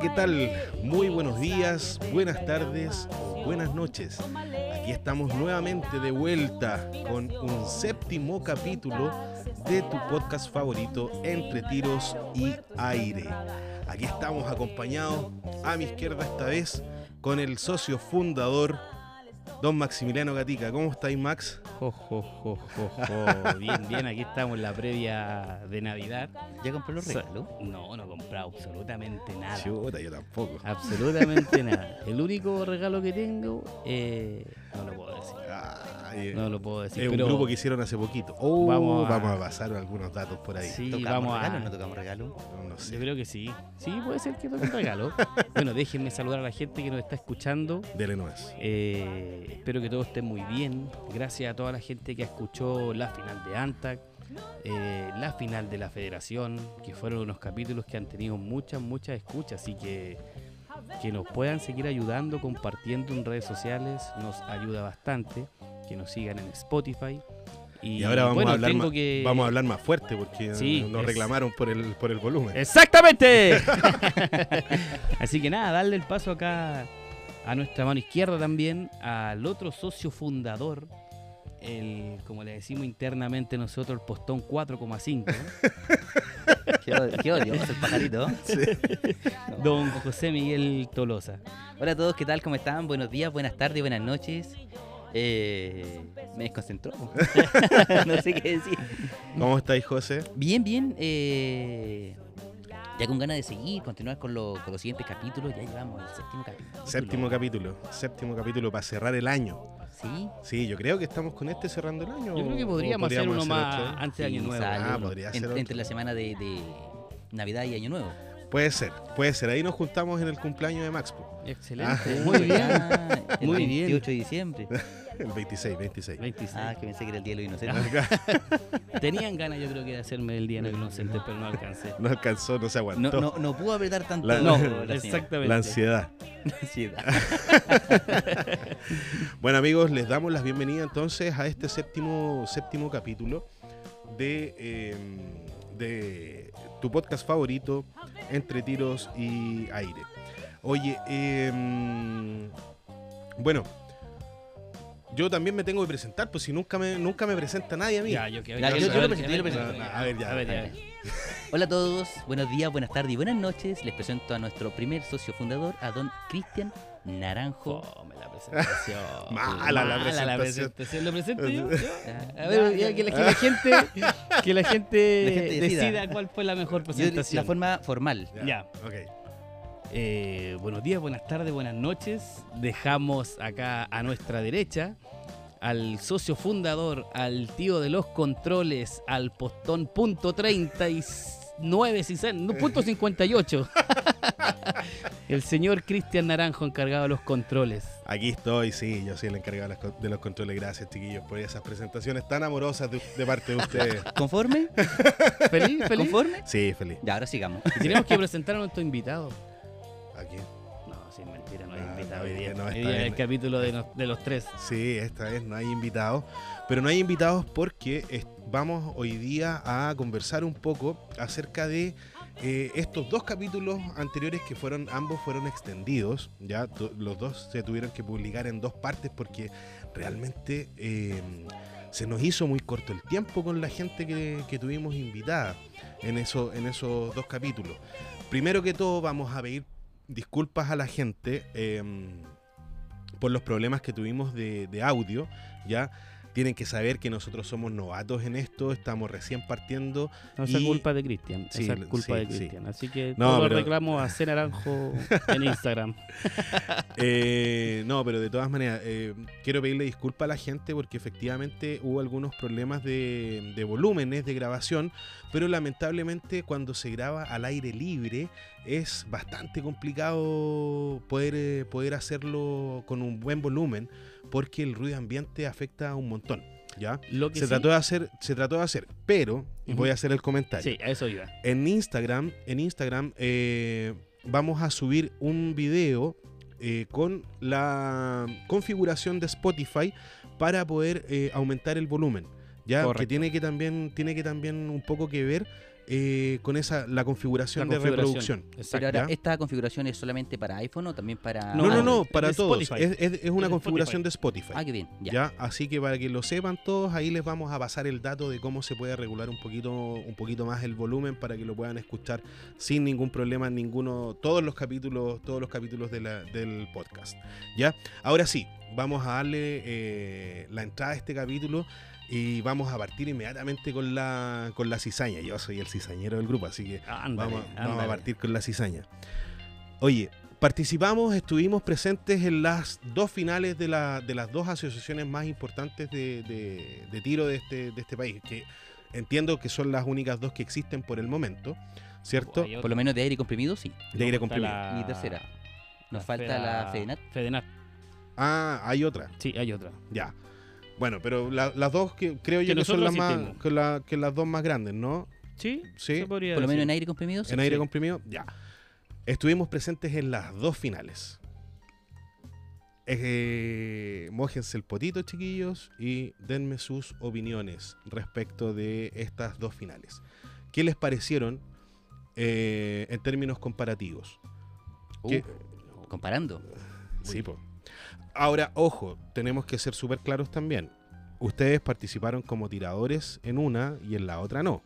¿qué tal? Muy buenos días, buenas tardes buenas noches. Aquí estamos nuevamente de vuelta con un séptimo capítulo de tu podcast favorito Entre Tiros y Aire. Aquí estamos acompañados a mi izquierda esta vez con el socio fundador Don Maximiliano Gatica, ¿cómo estáis, Max? Jo, jo, jo, jo, jo. Bien, bien, aquí estamos en la previa de Navidad. ¿Ya compró los regalos? No, no he comprado absolutamente nada. Chuta, yo tampoco. Absolutamente nada. El único regalo que tengo, eh, no lo puedo decir. Ay, No lo puedo decir. es un pero grupo que hicieron hace poquito. Oh, Vamos vamos, a- a... pasar algunos datos por ahí. Sí, ¿Tocamos vamos regalo a. o no tocamos regalo? No, no sé. Yo creo que sí. Sí, puede ser que toque un regalo. bueno, déjenme saludar a la gente que nos está escuchando. Dele nomás. Eh, espero que todos estén muy bien. Gracias a toda la gente que escuchó la final de Antac, eh, la final de la Federación, que fueron unos capítulos que han tenido muchas, muchas escuchas. Así que que nos puedan seguir ayudando, compartiendo en redes sociales, nos ayuda bastante. Que nos sigan en Spotify. Y, Y ahora vamos, bueno, a hablar más, que... vamos a hablar más fuerte porque Sí, nos es- reclamaron por el, por el volumen. ¡Exactamente! Así que nada, darle el paso acá a nuestra mano izquierda también, al otro socio fundador, el, como le decimos internamente nosotros, el postón 4,5, Qué, odio- qué odio, el pajarito. don José Miguel Tolosa. Hola a todos, ¿qué tal? ¿Cómo están? Buenos días, buenas tardes, buenas noches. Eh, me desconcentró. no sé qué decir. ¿Cómo estáis, José? Bien, bien. eh, ya con ganas de seguir, continuar con, lo- con los siguientes capítulos. Ya llevamos el séptimo capítulo. Séptimo capítulo. Séptimo capítulo para cerrar el año. Sí. Sí, yo creo que estamos con este cerrando el año. Yo creo que o podríamos hacer uno más otro. antes de Año Nuevo. Ah, podría En- ser entre la semana de, de Navidad y Año Nuevo. Puede ser, puede ser. Ahí nos juntamos en el cumpleaños de Max. po. Excelente, Ah. muy bien. Ah, el Muy bien. 28 de diciembre. El 26, 26. 26. Ah, que pensé que era el Día de los Inocentes. Tenían ganas yo creo que de hacerme el día en el inocente, pero no alcancé. No alcanzó, no se No, aguantó. no, no pudo apretar tanto. La- No, la exactamente. La ansiedad. Ansiedad. Bueno amigos, les damos la bienvenida entonces a este séptimo, séptimo capítulo de, eh, de tu podcast favorito, Entre Tiros y Aire. Oye, eh, bueno, yo también me tengo que presentar, pues si nunca me, nunca me presenta nadie a mí. Ya, yo, que- Ya, yo- yo- a yo lo ver, yo lo. A ya, a ver, a ya. ver. Hola a todos, buenos días, buenas tardes y buenas noches. Les presento a nuestro primer socio fundador, a don Cristian Naranjo. Fome la presentación. Mala la presentación. presentación. ¿Lo presento yo? A ver, ya, ya, que, la, que la gente, que la gente, La gente decida. decida. cuál fue la mejor Yo- presentación. la forma formal. Ya. Ok. Eh, buenos días, buenas tardes, buenas noches. Dejamos acá a nuestra derecha al socio fundador, al tío de los controles, al postón punto 39, si se- no, punto 58. El señor Cristian Naranjo encargado de los controles. Aquí estoy, sí, yo soy el encargado de los controles. Gracias, chiquillos, por esas presentaciones tan amorosas de, de parte de ustedes. ¿Conforme? ¿Feliz? ¿Feliz? ¿Conforme? Sí, feliz. Ya, ahora sigamos. Y tenemos que presentar a nuestro invitado. Hoy día. no, Hoy está día es el capítulo de, los tres. Sí, esta vez no hay invitados, pero no hay invitados porque vamos hoy día a conversar un poco acerca de eh, estos dos capítulos anteriores que fueron, ambos fueron extendidos, ya los dos se tuvieron que publicar en dos partes porque realmente eh, se nos hizo muy corto el tiempo con la gente que, que tuvimos invitada en, eso, en esos dos capítulos. Primero que todo vamos a pedir disculpas a la gente. em, por los problemas que tuvimos de, de audio, ¿ya? Tienen que saber que nosotros somos novatos en esto, estamos recién partiendo. No, esa Y- culpa de Cristian. Sí, esa es culpa sí, de sí. Cristian. Así que No, todos pero- los reclamos a C Naranjo en Instagram. Eh, no, pero de todas maneras, eh, quiero pedirle disculpas a la gente porque efectivamente hubo algunos problemas de, de volúmenes de grabación, pero lamentablemente cuando se graba al aire libre es bastante complicado poder, eh, poder hacerlo con un buen volumen porque el ruido ambiente afecta un montón. ¿Ya? Lo que Se sí- trató de hacer, se trató de hacer, pero voy a hacer el comentario. Sí, a eso iba. En Instagram, en Instagram eh, vamos a subir un video eh, con la configuración de Spotify para poder eh, aumentar el volumen. Ya que tiene que también tiene que también un poco que ver eh, con esa la configuración La de reproducción. Exacto. Pero ahora. ¿esta configuración es solamente para iPhone o también para No, no, Ah, no, para todos. Es, es- es una configuración Spotify. de Spotify. Ah, qué bien. Ya. ¿Ya? Así que para que lo sepan todos, ahí les vamos a pasar el dato de cómo se puede regular un poquito, un poquito más el volumen para que lo puedan escuchar sin ningún problema en ninguno, todos los capítulos, todos los capítulos de la- del podcast. ¿Ya? Ahora sí, vamos a darle eh, la entrada a este capítulo y vamos a partir inmediatamente con la, con la cizaña. Yo soy el cizañero del grupo, así que Ándale, Vamos, vamos a partir con la cizaña. Oye, participamos, estuvimos presentes en las dos finales de, la- de las dos asociaciones más importantes de, de- de tiro de este, de este país, que entiendo que son las únicas dos que existen por el momento, ¿cierto? Por lo menos de aire comprimido, sí. De aire comprimido. la- Y tercera. Nos la falta Feda- la FEDENAT. FEDENAT. Ah, hay otra, Sí, hay otra. ya. Bueno, pero la- las dos que creo Que yo que son las más, que, la- que las dos más grandes, ¿no? Sí, Sí. Por lo menos en aire comprimido, sí. en aire sí. comprimido, ya. Estuvimos presentes en las dos finales. Eh, mójense el potito, chiquillos, y denme sus opiniones respecto de estas dos finales. ¿Qué les parecieron eh, en términos comparativos? Uh, ¿Qué- comparando. Sí, po. Ahora, ojo, tenemos que ser súper claros también. Ustedes participaron como tiradores en una y en la otra no.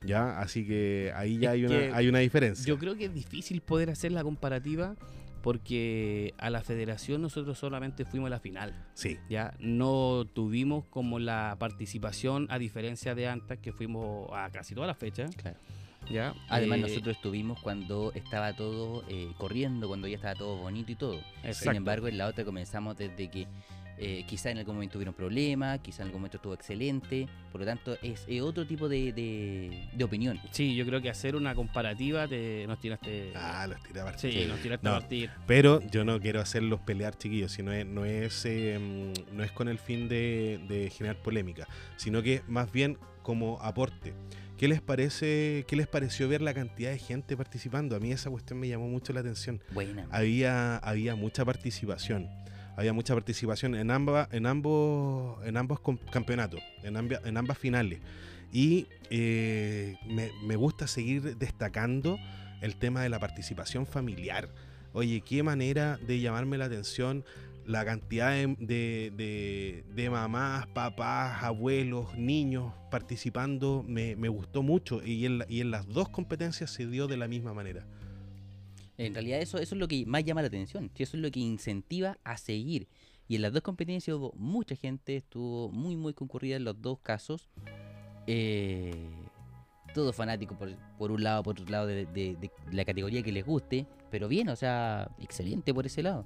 ¿Ya? Así que ahí ya Es hay una, hay una diferencia. Yo creo que es difícil poder hacer la comparativa porque a la federación nosotros solamente fuimos a la final. Sí, Ya no tuvimos como la participación a diferencia de antes que fuimos a casi todas las fechas. Claro. Ya. Además, Eh, nosotros estuvimos cuando estaba todo eh, corriendo, cuando ya estaba todo bonito y todo. Sin embargo, en la otra comenzamos desde que eh, quizá en algún momento tuvieron problemas, quizá en algún momento estuvo excelente. Por lo tanto, es, otro tipo de, de- de opinión. Sí, yo creo que hacer una comparativa te, nos tiraste. Ah, los tiraba. sí, sí. nos tiraste No. a partir. Pero yo no quiero hacerlos pelear, chiquillos, sino es, no, es, eh, no es con el fin de, de generar polémica, sino que más bien como aporte. ¿Qué les parece, qué les pareció ver la cantidad de gente participando? A mí esa cuestión me llamó mucho la atención. Buena. Había, había mucha participación. Había mucha participación en ambas, en ambos, en ambos campeonatos, en, ambia- en ambas finales. Y eh, me, me gusta seguir destacando el tema de la participación familiar. Oye, qué manera de llamarme la atención la cantidad de, de- de- mamás, papás, abuelos, niños participando. Me, me gustó mucho y en, y en las dos competencias se dio de la misma manera. En realidad eso, eso es lo que más llama la atención, eso es lo que incentiva a seguir. Y en las dos competencias hubo mucha gente, estuvo muy muy concurrida en los dos casos. Eh, todo fanático por, por un lado, por otro lado de, de- de la categoría que les guste, pero bien, o sea, excelente por ese lado.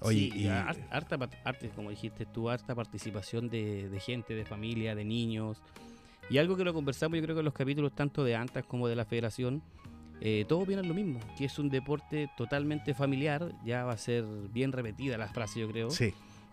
Oye, Sí, y- har- harta, harta, como dijiste tú, harta participación de, de gente, de familia, de niños. Y algo que lo conversamos yo creo que en los capítulos tanto de ANTAS como de la federación, eh, todos opinan lo mismo, que es un deporte totalmente familiar, ya va a ser bien repetida la frase yo creo, Sí,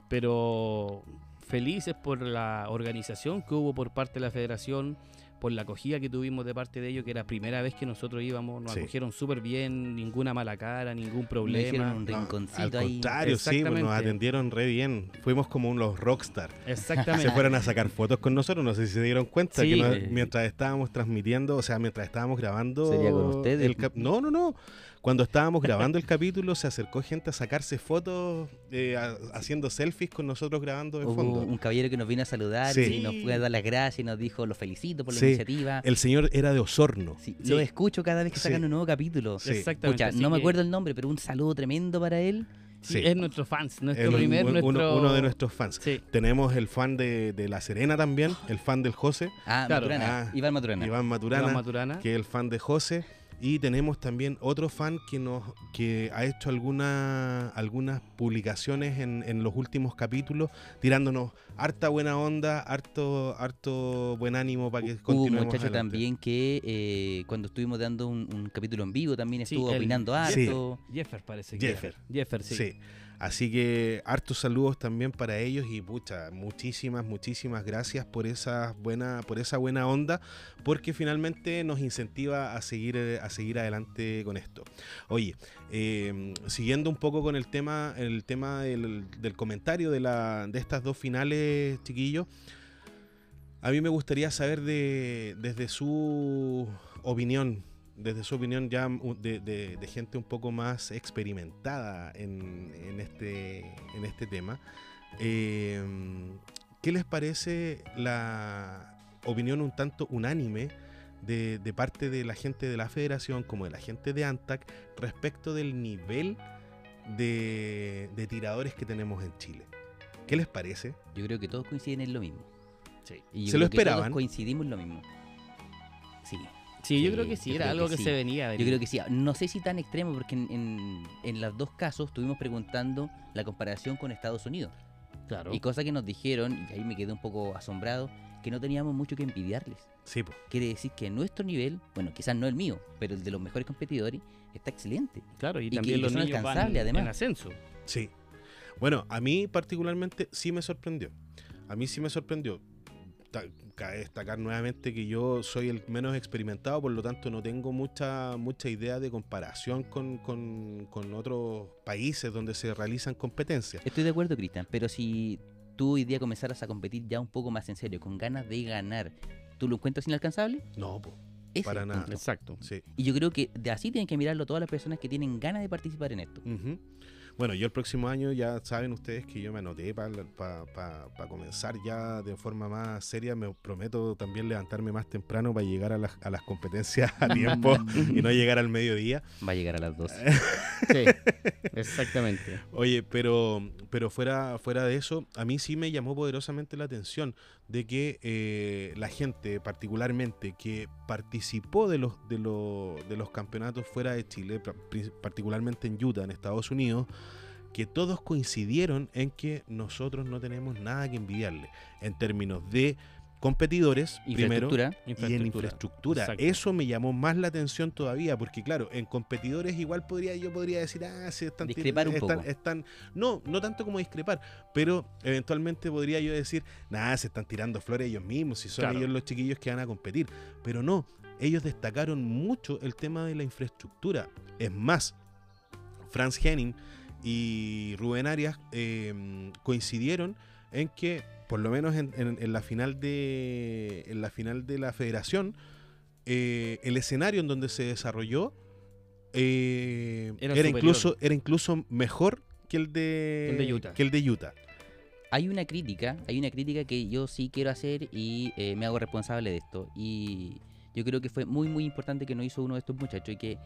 pero felices por la organización que hubo por parte de la federación, por la acogida que tuvimos de parte de ellos, que era la primera vez que nosotros íbamos, nos Sí. acogieron súper bien, ninguna mala cara, ningún problema. un No, rinconcito al ahí. contrario, sí, pues, nos atendieron re bien. Fuimos como unos rockstar. Exactamente. Se fueron a sacar fotos con nosotros, no sé si se dieron cuenta Sí. que nos- mientras estábamos transmitiendo, o sea, mientras estábamos grabando ¿Sería con ustedes? el cap- No, no, no. Cuando estábamos grabando el capítulo se acercó gente a sacarse fotos eh, a- haciendo selfies con nosotros grabando de Hubo fondo. un caballero que nos vino a saludar Sí. y nos fue a dar las gracias y nos dijo lo felicito por la Sí. iniciativa. El señor era de Osorno. Sí, Sí. Lo escucho cada vez que Sí. sacan un nuevo capítulo. Sí. Exactamente. Pucha, no me que- acuerdo el nombre, pero un saludo tremendo para él. Sí. Es nuestro fans, nuestro El- primer, un- nuestro... uno, uno de nuestros fans. Sí, Tenemos el fan de, de La Serena también, el fan del José, Ah, Claro. Maturana. Ah, Iván Maturana. Iván Maturana. Iván Maturana. que es el fan de José. Y tenemos también otro fan que nos que ha hecho alguna, algunas publicaciones en, en los últimos capítulos, tirándonos harta buena onda, harto, harto buen ánimo para que Hubo un continuemos muchacho adelante. también que eh, cuando estuvimos dando un, un capítulo en vivo también Sí, estuvo el- opinando Sí. harto. Jeffer parece que Jeffer. Jeffer, sí. Sí. Así que hartos saludos también para ellos y pucha, muchísimas, muchísimas gracias por esa buena, por esa buena onda, porque finalmente nos incentiva a seguir, eh, a seguir adelante con esto. Oye, eh, siguiendo un poco con el tema, el tema del, comentario de, la, de estas dos finales, chiquillos. A mí me gustaría saber de, desde su opinión, desde su opinión ya de, gente un poco más experimentada en, este, en este tema, eh, ¿qué les parece la opinión un tanto unánime de, de parte de la gente de la federación como de la gente de ANTAC respecto del nivel de, de tiradores que tenemos en Chile? ¿Qué les parece? Yo creo que todos coinciden en lo mismo. Sí. Y yo ¿Se lo que todos esperaban? coincidimos en lo mismo. Sí. Sí, yo Sí, creo que sí, era algo que que, sí. se venía. Yo creo que sí. No sé si tan extremo, porque en, en, en los dos casos estuvimos preguntando la comparación con Estados Unidos. Claro. Y cosa que nos dijeron, y ahí me quedé un poco asombrado, que no teníamos mucho que envidiarles. Sí, po. Quiere decir que nuestro nivel, bueno, quizás no el mío, pero el de los mejores competidores, está excelente. Claro, y también que los niños van además. en ascenso. Sí. Bueno, a mí particularmente sí me sorprendió. A mí sí me sorprendió. Cabe destacar nuevamente que yo soy el menos experimentado, por lo tanto no tengo mucha, mucha idea de comparación con, con- con otros países donde se realizan competencias. Estoy de acuerdo, Cristian, pero si tú hoy día comenzaras a competir ya un poco más en serio, con ganas de ganar, ¿tú lo encuentras inalcanzable? No, po, Ese Para nada. punto. Exacto. sí. Y yo creo que de así tienen que mirarlo todas las personas que tienen ganas de participar en esto. Ujú. Bueno, yo el próximo año ya saben ustedes que yo me anoté para comenzar ya de forma más seria. Me prometo también levantarme más temprano para llegar a las, a las competencias a tiempo y no llegar al mediodía. Va a llegar a las 12. Sí, exactamente. Oye, pero, pero fuera, fuera de eso, a mí sí me llamó poderosamente la atención de que eh, la gente, particularmente, que participó de los, de, los, de los campeonatos fuera de Chile, particularmente en Utah, en Estados Unidos, que todos coincidieron en que nosotros no tenemos nada que envidiarle en términos de competidores, primero, Infraestructura. y en Infraestructura. Exacto. Eso me llamó más la atención todavía, porque claro, en competidores igual podría, yo podría decir, ah, sí, están, Discrepar un están, poco. están- no, no tanto como discrepar, pero eventualmente podría yo decir, nada, se están tirando flores ellos mismos, si son Claro. ellos los chiquillos que van a competir. Pero no, ellos destacaron mucho el tema de la infraestructura. Es más, Franz Henning y Rubén Arias eh, coincidieron en que, por lo menos en, en- en la final de en la final de la federación, eh, el escenario en donde se desarrolló eh, Era era, incluso era incluso mejor que el de, El de Utah. que el de Utah. Hay una crítica, hay una crítica que yo sí quiero hacer y eh, me hago responsable de esto. Y yo creo que fue muy, muy importante que no hizo uno de estos muchachos y que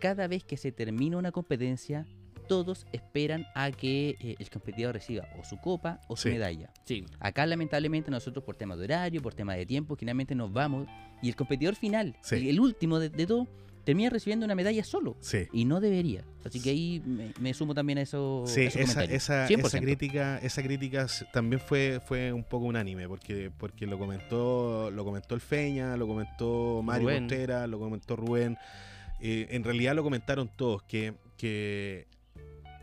cada vez que se termina una competencia, todos esperan a que eh, el competidor reciba o su copa o su Sí. medalla. Sí, Acá lamentablemente nosotros por tema de horario, por tema de tiempo, finalmente nos vamos y el competidor final, Sí. el, el último de, de todo, termina recibiendo una medalla solo. Sí. Y no debería. Así que ahí me, me sumo también a eso. Sí, a esa, comentario. esa, 100%. esa crítica, esa crítica también fue, fue un poco unánime, porque, porque lo comentó, lo comentó el Feña, lo comentó Mario Rubén. Contreras, lo comentó Rubén. Eh, en realidad lo comentaron todos, que, que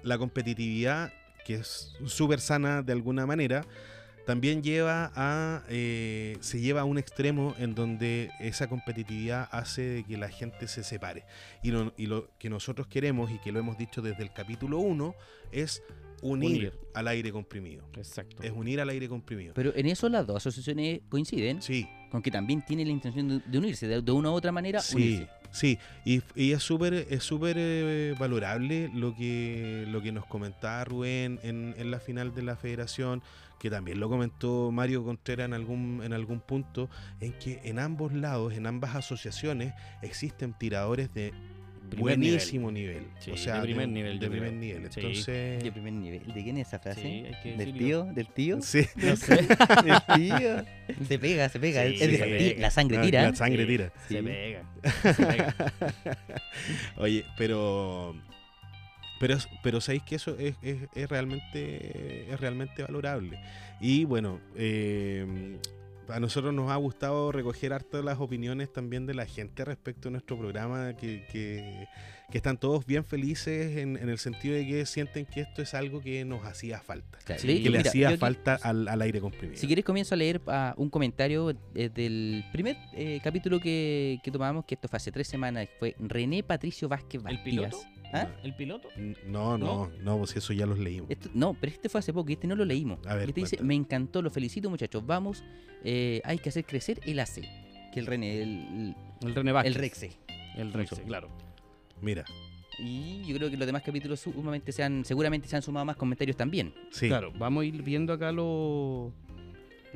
la competitividad, que es súper sana de alguna manera, también lleva a eh, se lleva a un extremo en donde esa competitividad hace de que la gente se separe. Y lo, y lo que nosotros queremos y que lo hemos dicho desde el capítulo 1 es unir, Unir. al aire comprimido. Exacto. es unir al aire comprimido. Pero en eso las dos asociaciones coinciden. Sí con que también tienen la intención de, de unirse, de, de una u otra manera Sí, unirse. sí, y, y es súper es súper eh, valorable lo que lo que nos comentaba Rubén en, en la final de la Federación, que también lo comentó Mario Contreras en algún en algún punto, en que en ambos lados, en ambas asociaciones, existen tiradores de buenísimo nivel, Sí, o sea, de primer nivel, de primer nivel. Sí. Entonces, De primer nivel. ¿De quién es esa frase? Sí, hay que ¿Del decirlo. tío? ¿Del tío? sí, No sé, ¿Del tío? Se pega, se pega. Sí, es de- se sí, pega. la sangre la- tira. la sangre Sí. tira. se pega. Se pega. Oye, pero pero pero sabéis que eso es, es- es realmente es realmente valorable. Y bueno, eh, a nosotros nos ha gustado recoger harto las opiniones también de la gente respecto a nuestro programa, que, que- que están todos bien felices en, en el sentido de que sienten que esto es algo que nos hacía falta, Claro, Sí, que le mira, hacía falta al, al aire comprimido. Si quieres comienzo a leer ah, un comentario eh, del primer eh, capítulo que, que tomamos, que esto fue hace tres semanas, fue René Patricio Vázquez ¿El Bastías. piloto? ¿Ah? ¿El piloto? No, no, no, pues eso ya los leímos. Esto- no, pero este fue hace poco y este no lo leímos. A ver, este dice, cuéntame. me encantó, lo felicito muchachos, vamos, eh, hay que hacer crecer el AC, que el René, el, El René Vázquez. el Rexe. El Rexe, claro. Mira, Y yo creo que los demás capítulos sumamente se han, seguramente se han sumado más comentarios también. sí. Claro, vamos a ir viendo acá los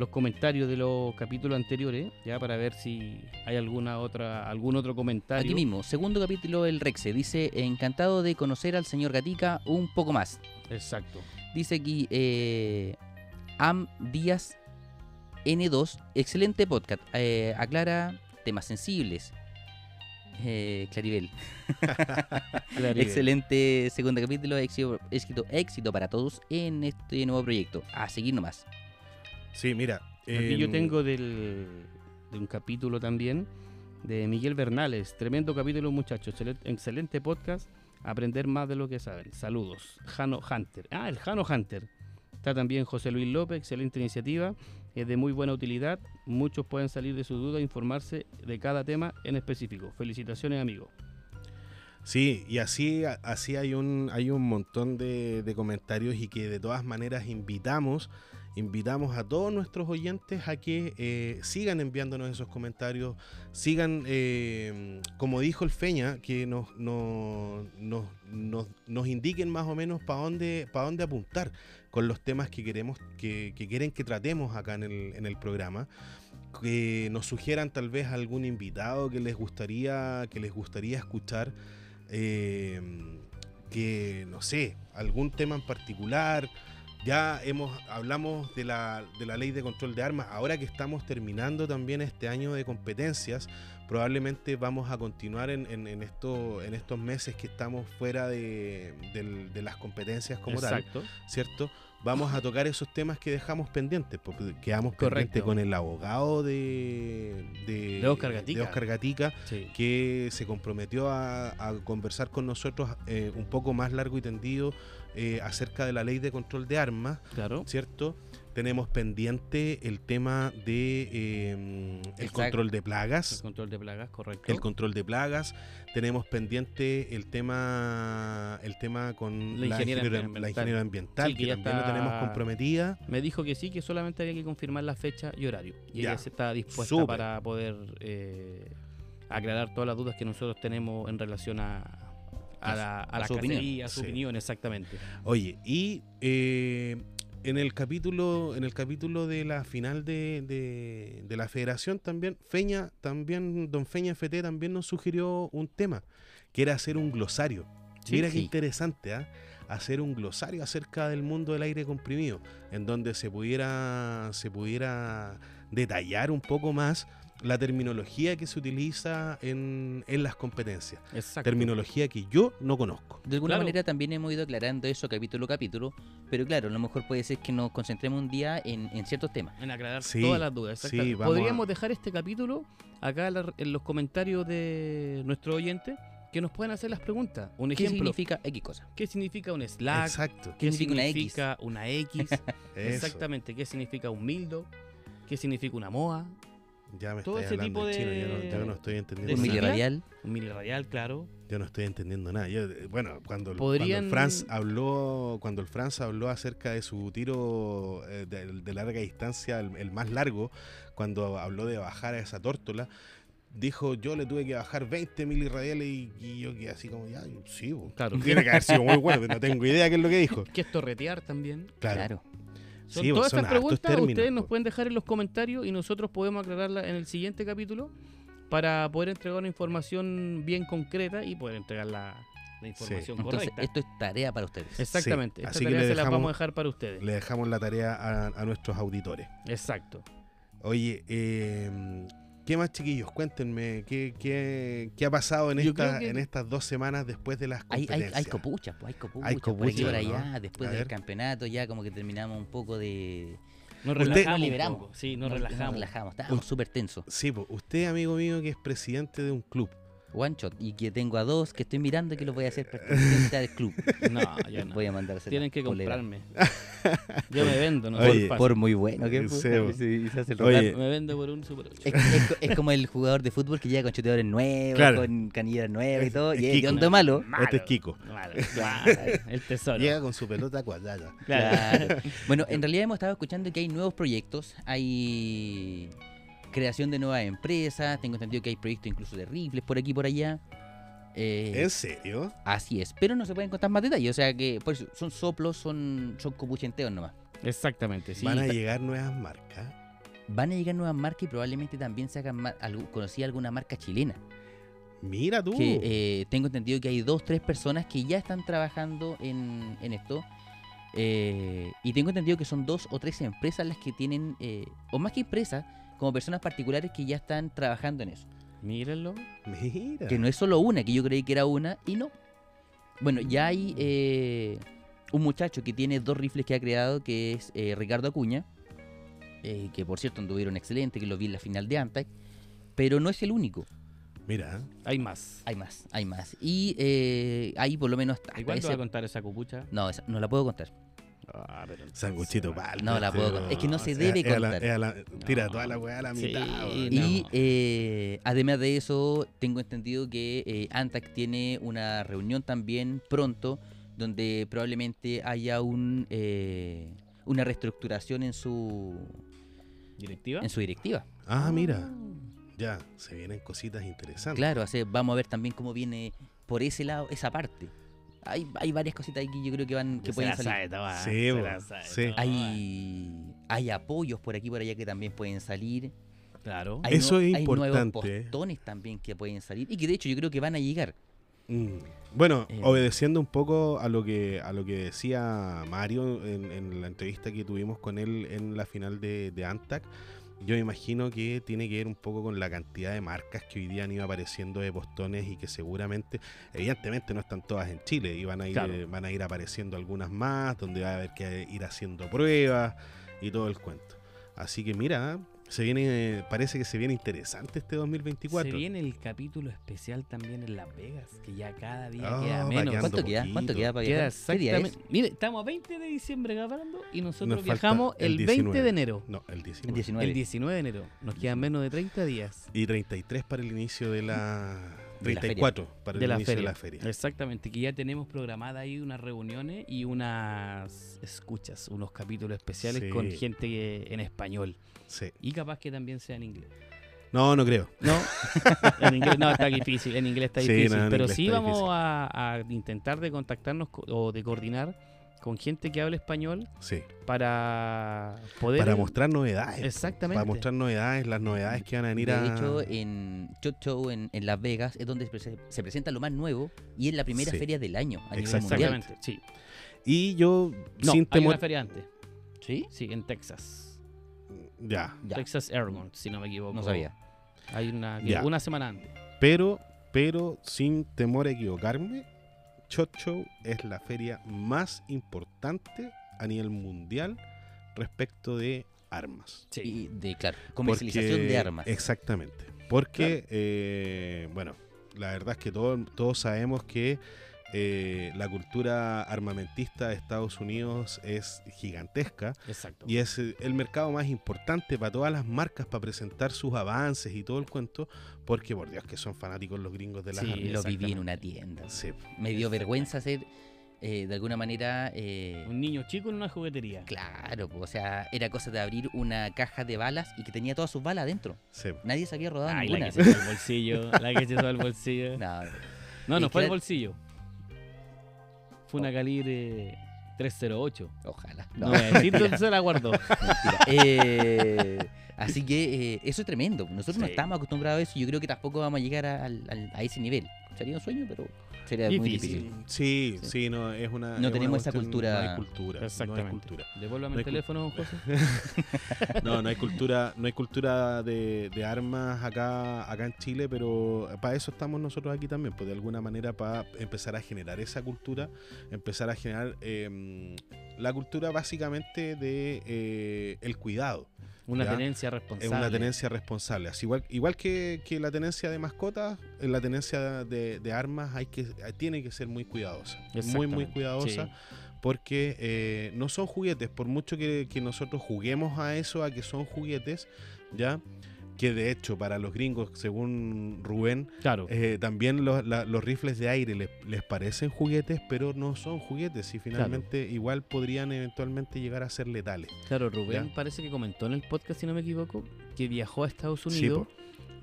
los comentarios de los capítulos anteriores, ya para ver si hay alguna otra algún otro comentario. Aquí mismo, segundo capítulo, el Rexe, dice, encantado de conocer al señor Gatica un poco más. Exacto. Dice aquí, eh, Am Díaz N2, excelente podcast, eh, aclara temas sensibles. Eh, Claribel. Claribel. Excelente segundo capítulo, éxito, éxito, éxito para todos en este nuevo proyecto. A seguir nomás. Sí, mira. Aquí yo em, tengo del, de un capítulo también de Miguel Bernales. Tremendo capítulo, muchachos. Excel- Excelente podcast. Aprender más de lo que saben. Saludos. Jano Hunter. Ah, el Jano Hunter. Está también José Luis López. Excelente iniciativa. Es de muy buena utilidad. Muchos pueden salir de su duda e informarse de cada tema en específico. Felicitaciones, amigo. Sí, y así, así hay un, hay un montón de, de comentarios y que de todas maneras invitamos, invitamos a todos nuestros oyentes a que eh, sigan enviándonos esos comentarios, sigan, eh, como dijo el Feña, que nos, nos, nos, nos, indiquen más o menos para dónde, para dónde apuntar con los temas que queremos, que, que quieren que tratemos acá en el, en el programa. Que nos sugieran tal vez algún invitado que les gustaría que les gustaría escuchar eh, que no sé algún tema en particular ya hemos hablamos de la, de la ley de control de armas ahora que estamos terminando también este año de competencias probablemente vamos a continuar en, en- en esto, en estos meses que estamos fuera de, de las competencias como tal. ¿cierto? Vamos a tocar esos temas que dejamos pendientes, porque quedamos Correcto. pendientes con el abogado de, de, Óscar Gatica. Sí. que se comprometió a, a conversar con nosotros eh, un poco más largo y tendido eh, acerca de la ley de control de armas, Claro. ¿cierto? Tenemos pendiente el tema de eh, el Exacto. control de El plagas. control de plagas, correcto. El control de plagas, tenemos pendiente el tema el tema con La la, ingeniera ingeniera, ambiental. la ingeniera ambiental, Sí, que también lo tenemos comprometida. Me dijo que sí, que solamente había que confirmar la fecha y horario. Y Ya. ella se está dispuesta para poder eh, aclarar todas las dudas que nosotros tenemos en relación a, a, la, a a la su opinión. cacería, su Sí. opinión, exactamente. Oye, y eh, en el capítulo, en el capítulo de la final de, de- de la federación también, Feña, también, don Feña FT también nos sugirió un tema, que era hacer un glosario. Sí, Mira qué interesante, ¿ah? Hacer un glosario acerca del mundo del aire comprimido, en donde se pudiera, se pudiera detallar un poco más la terminología que se utiliza en, en las competencias. Exacto. Terminología que yo no conozco. De alguna Claro. manera también hemos ido aclarando eso capítulo a capítulo, pero claro, a lo mejor puede ser que nos concentremos un día en, en ciertos temas. En aclarar Sí, todas las dudas. sí, Podríamos a- dejar este capítulo acá en los comentarios de nuestro oyente que nos puedan hacer las preguntas. Un ¿Qué ejemplo, significa X cosa? ¿qué significa un slack? Exacto. ¿Qué ¿Qué significa una X? una X? Exactamente, ¿qué significa un mildo? ¿Qué significa una MOA? Ya me Todo estoy ese hablando tipo en chino, yo no, de- yo no estoy entendiendo de Un nada. sigla. miliradial. Un miliradial, claro. Yo no estoy entendiendo nada. Yo, eh, bueno, cuando, Podrían- cuando el Franz habló, cuando el Franz habló acerca de su tiro eh, de, de larga distancia, el, el más largo, cuando habló de bajar a esa tórtola, dijo yo le tuve que bajar 20 milirradiales y, y yo quedé así como ya, sí, bo. Claro. tiene que haber sido muy bueno, pero no tengo idea qué es lo que dijo. ¿Qué es torretear también? Claro. Claro. Son Sí, todas estas preguntas términos, ustedes nos pueden dejar en los comentarios y nosotros podemos aclararlas en el siguiente capítulo para poder entregar una información bien concreta y poder entregar la, la información correcta. esto es tarea para ustedes. Exactamente. Sí, Esta así que tarea le se la dejamos- vamos a dejar para ustedes. Le dejamos la tarea a, a nuestros auditores. Exacto. Oye, eh, ¿qué más chiquillos? Cuéntenme, ¿qué, qué, qué ha pasado en, esta, que- en estas dos semanas después de las Hay, hay, competencias? hay copuchas, pues, hay copuchas. Hay por aquí copuchas, por ¿no? allá, después A del ver. campeonato, ya como que terminamos un poco de. Nos Usted- relajamos. un liberamos. poco. Sí, nos, Nos relajamos. relajamos, estábamos súper tensos. Sí, pues, usted, amigo mío, que es presidente de un club. One shot. Y que tengo a dos que estoy mirando que los voy a hacer pertenecientes al club. No, ya no. Voy a mandar a hacer Tienen que poleras. comprarme. Yo me vendo, no Oye. Por muy bueno que Sí, fue. bo. Sí, se hace el Oye. Me vendo por un Super 8. Es, es co- es como el jugador de fútbol que llega con chuteadores nuevos, Claro. con canilleras nuevas y todo, es y es Kiko. de hondo malo. Este es Kiko. Claro, claro, el tesoro. Llega con su pelota cuadrada. Claro. Claro. Bueno, en realidad hemos estado escuchando que hay nuevos proyectos, hay creación de nuevas empresas, tengo entendido que hay proyectos incluso de rifles por aquí y por allá. Eh, ¿En serio? Así es, pero no se pueden contar más detalles, o sea que por eso, son soplos, son, son copuchenteos nomás. Exactamente, sí. Van a llegar nuevas marcas. Van a llegar nuevas marcas y probablemente también se hagan conocí alguna marca chilena. Mira tú. Que eh, tengo entendido que hay dos, tres personas que ya están trabajando en, en esto. eh, y tengo entendido que son dos o tres empresas las que tienen, eh, o más que empresas, como personas particulares que ya están trabajando en eso. Mírenlo. Mira. Que no es solo una, que yo creí que era una, y no. Bueno, ya hay eh, un muchacho que tiene dos rifles que ha creado, que es eh, Ricardo Acuña, eh, que por cierto anduvieron excelente, que lo vi en la final de Antac, pero no es el único. Mira. Hay más. Hay más, hay más. Y eh, hay por lo menos ¿Y cuándo ese- va a contar esa copucha? No, esa no la puedo contar. Ah, pero Sanguchito pal. No la puedo contar. Es que no se debe contar. tira No. toda la weá a la Sí, mitad. no. Y eh, además de eso, tengo entendido que eh, Antac tiene una reunión también pronto donde probablemente haya un eh, una reestructuración en su ¿Directiva? en su directiva. Ah, mira. Ya, se vienen cositas interesantes. Claro, sea, vamos a ver también cómo viene por ese lado esa parte. Hay, hay varias cositas aquí que yo creo que van que Se pueden la salir. sabe Sí, se bo, la sabe sí. Hay hay apoyos por aquí y por allá que también pueden salir. Claro. Hay Eso nue- es Hay nuevos importante. postones también que pueden salir y que de hecho yo creo que van a llegar. Mm. Bueno, Eh, obedeciendo un poco a lo que a lo que decía Mario en, en la entrevista que tuvimos con él en la final de, de Antac, yo me imagino que tiene que ver un poco con la cantidad de marcas que hoy día han ido apareciendo de postones y que seguramente, evidentemente no están todas en Chile y van a ir, Claro. van a ir apareciendo algunas más, donde va a haber que ir haciendo pruebas y todo el cuento. Así que mira, se viene, parece que se viene interesante este 2024. Se viene el capítulo especial también en Las Vegas, que ya cada día Ah, queda menos. ¿Cuánto queda? ¿Cuánto queda para Queda viajar? ¿Qué día es? exactamente. Mire, estamos a 20 de diciembre grabando y nosotros Nos viajamos el el 20 19. de enero. No, el 19. El 19. El 19 de enero. Nos quedan menos de 30 días Y 33 para el inicio de la... De la 34 para el de la inicio feria. de la feria. Exactamente, que ya tenemos programada ahí unas reuniones y unas escuchas, unos capítulos especiales Sí. con gente que- en español. Sí. Y capaz que también sea en inglés. No, no creo. No, en inglés no, está difícil, en inglés está Sí, difícil. no, pero sí vamos a, a intentar de contactarnos co- o de coordinar con gente que hable español Sí. para poder... Para mostrar novedades. Exactamente. Para mostrar novedades, las novedades que van a venir De a... hecho, en Shot Show en, en Las Vegas es donde se prese- se presenta lo más nuevo y es la primera Sí. feria del año a nivel mundial. Exactamente, sí. Y yo, No, sin hay temor... una feria antes. ¿Sí? Sí, en Texas. Ya. Ya. Texas Airborne, si no me equivoco. No sabía. Hay una, una semana antes. Pero, pero sin temor a equivocarme, Shot Show es la feria más importante a nivel mundial respecto de armas. Sí. Y de, claro, comercialización Porque- de armas. Exactamente. Porque, eh, bueno, la verdad es que todo- todos sabemos que eh, la cultura armamentista de Estados Unidos es gigantesca Exacto. y es eh, el mercado más importante para todas las marcas para presentar sus avances y todo el cuento, porque por Dios que son fanáticos los gringos de las Sí, armas. lo viví en una tienda. Sí. Me dio vergüenza ser, eh, de alguna manera, eh, Un niño chico en una juguetería. claro, po, o sea, era cosa de abrir una caja de balas y que tenía todas sus balas adentro. sí. Nadie se había rodado Ay, la ninguna. que se al bolsillo. La que se al bolsillo. No, No, no fue claro- bolsillo. Fue una calibre 308. ojalá. No, voy a decir dónde se la guardó. Mentira. Eh, así que eh, eso es tremendo. Nosotros no estamos acostumbrados a eso y yo creo que tampoco vamos a llegar a, a ese nivel. Sería un sueño, pero sería muy Difícil. Sí, Sí. sí, no, es una. No es tenemos una esa cultura. No hay cultura. No hay Exactamente. cultura. Devuélvame No el hay teléfono, José. No, no hay cultura, no hay cultura de, de armas acá, acá en Chile, pero para eso estamos nosotros aquí también, pues de alguna manera para empezar a generar esa cultura, empezar a generar eh, la cultura básicamente de eh, el cuidado. Una Ya. tenencia Es responsable. una tenencia responsable. Así igual, igual que, que la tenencia de mascotas, en la tenencia de, de armas hay que, tiene que ser muy cuidadosa. Muy, muy cuidadosa. Sí. porque eh, no son juguetes, por mucho que, que nosotros juguemos a eso, a que son juguetes, ¿ya? Que de hecho para los gringos, según Rubén, Claro. eh, también los, la- los rifles de aire les, les parecen juguetes, pero no son juguetes y finalmente igual podrían eventualmente llegar a ser letales. Claro, Rubén Ya. parece que comentó en el podcast, si no me equivoco, que viajó a Estados Unidos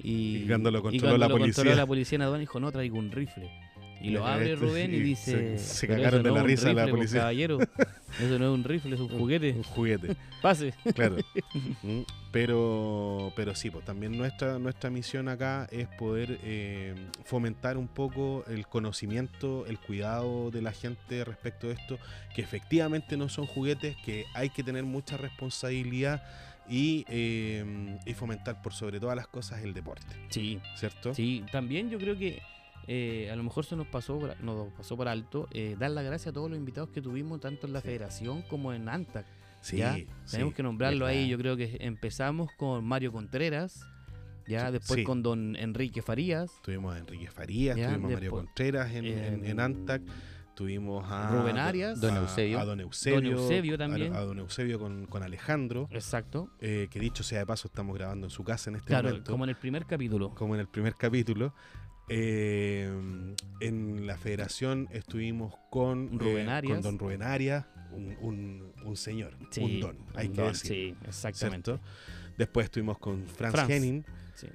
y, Y cuando lo y controló cuando la lo controló policía. la policía en aduana dijo, no, traigo un rifle. Y lo abre este Rubén y dice, se- se "Pero cagaron de no la risa la rifle, pues, policía". caballero, eso no es un rifle, es un juguete. Un juguete, Pase. claro. Mm, pero, pero sí, pues también nuestra, nuestra misión acá es poder eh, fomentar un poco el conocimiento, el cuidado de la gente respecto de esto, que efectivamente no son juguetes, que hay que tener mucha responsabilidad y, eh, y fomentar por sobre todas las cosas el deporte, Sí, ¿cierto? sí. También yo creo que eh, a lo mejor se nos pasó, por- nos pasó por alto eh, dar las gracias a todos los invitados que tuvimos, tanto en la Sí. federación como en ANTAC. Sí, ¿ya? sí. Tenemos que nombrarlo ahí. Yo creo que empezamos con Mario Contreras, ya después sí. con don Enrique Farías, Tuvimos a Enrique Farías, Ya, tuvimos a Mario Contreras en, en, en Antac, tuvimos a Rubén Arias, Don a- Eusebio. a Don Eusebio, Don Eusebio a- también. a, Don Eusebio con, con Alejandro, Exacto. eh, que dicho sea de paso estamos grabando en su casa en este Claro, momento, como en el primer capítulo. como en el primer capítulo. Eh, en la federación estuvimos con Rubén eh, Arias. con Don Rubén Arias, un, un- un señor, Sí, un don, hay un que don, decir. Sí, exactamente. ¿cierto? Después estuvimos con Franz, Franz. Henning. Sí.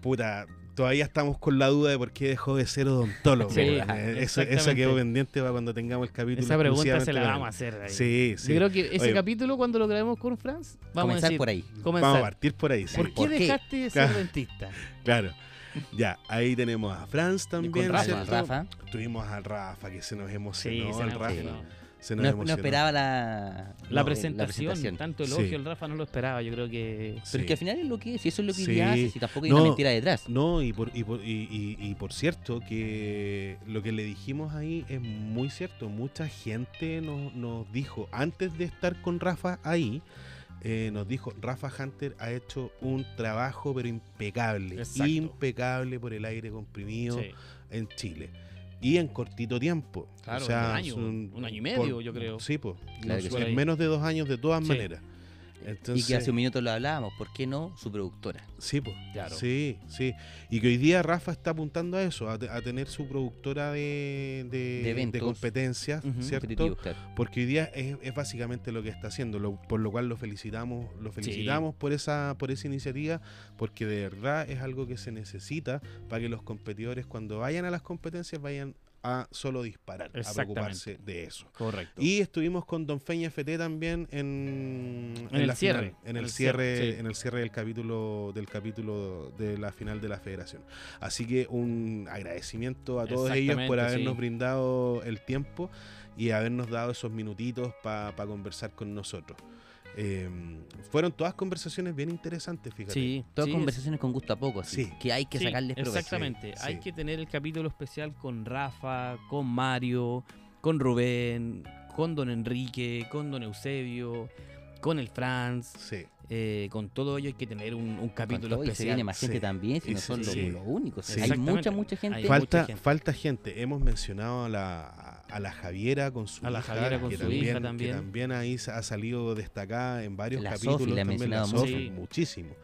Puta, todavía estamos con la duda de por qué dejó de ser odontólogo. Sí, weón. Eh, eso, quedó pendiente para cuando tengamos el capítulo. Esa pregunta se la vamos a hacer ahí. Sí, sí. Yo creo que ese Oye, capítulo, cuando lo grabemos con Franz, vamos a decir, por ahí. comenzar. Vamos a partir por ahí, sí. ¿Por qué ¿Por qué? dejaste de ser Claro. dentista? Claro. Ya, ahí tenemos a Franz también. Rafa, ¿cierto? Rafa. Tuvimos al Rafa que se nos Sí, emocionó. se el Rafa emocionó. se nos No, no emocionó. esperaba la, La, no, presentación, tanto elogio, Sí. el Rafa no lo esperaba, yo creo que... Pero Sí. es que al final es lo que es, y eso es lo que Sí. ella hace, si tampoco hay No. una mentira detrás. No, y por, y, por, y, y- y por cierto, que lo que le dijimos ahí es muy cierto. Mucha gente nos, nos dijo, antes de estar con Rafa ahí, eh, nos dijo, Rafa Hunter ha hecho un trabajo pero impecable, Exacto. impecable por el aire comprimido Sí. en Chile. Y en cortito tiempo. Claro, o sea, un año, son- un año y medio, yo creo. Sí, pues. Claro que sí. en menos de dos años de todas Sí. maneras. Y que hace un minuto lo hablábamos, ¿por qué no su productora? Sí, pues. Claro. Sí, sí. Y que hoy día Rafa está apuntando a eso, a, a tener su productora de, de, De de eventos. competencias, Ujú, ¿cierto? Claro. Porque hoy día es, es básicamente lo que está haciendo, lo- por lo cual lo felicitamos, lo felicitamos por esa, por esa iniciativa, porque de verdad es algo que se necesita para que los competidores cuando vayan a las competencias vayan a solo disparar, a preocuparse de eso. Correcto. Y estuvimos con Don Feña FT también en, En el la cierre. final, en el, El cierre, cierre, sí. en el cierre del capítulo del capítulo de la final de la Federación. Así que un agradecimiento a todos ellos por habernos sí. brindado el tiempo y habernos dado esos minutitos para conversar con nosotros. Eh, fueron todas conversaciones bien interesantes, fíjate. sí, Todas sí, conversaciones con gusto a poco, así, Sí. que hay que Sí, sacarles provecho. Exactamente. Sí, Hay sí. que tener el capítulo especial con Rafa, con Mario, con Rubén, con Don Enrique, con Don Eusebio, con el Franz, Sí. eh, con todo ello hay que tener un, capítulo y se especial. viene más gente Sí. también, si Y no sí, son los sí. los únicos. Sí. Hay mucha, mucha gente. Hay Falta, mucha gente. falta gente. Hemos mencionado a la, a la Javiera con su A la hija, Javiera con que su también, hija que también. ahí ha salido destacada en varios La capítulos. La también la mucho. muchísimo.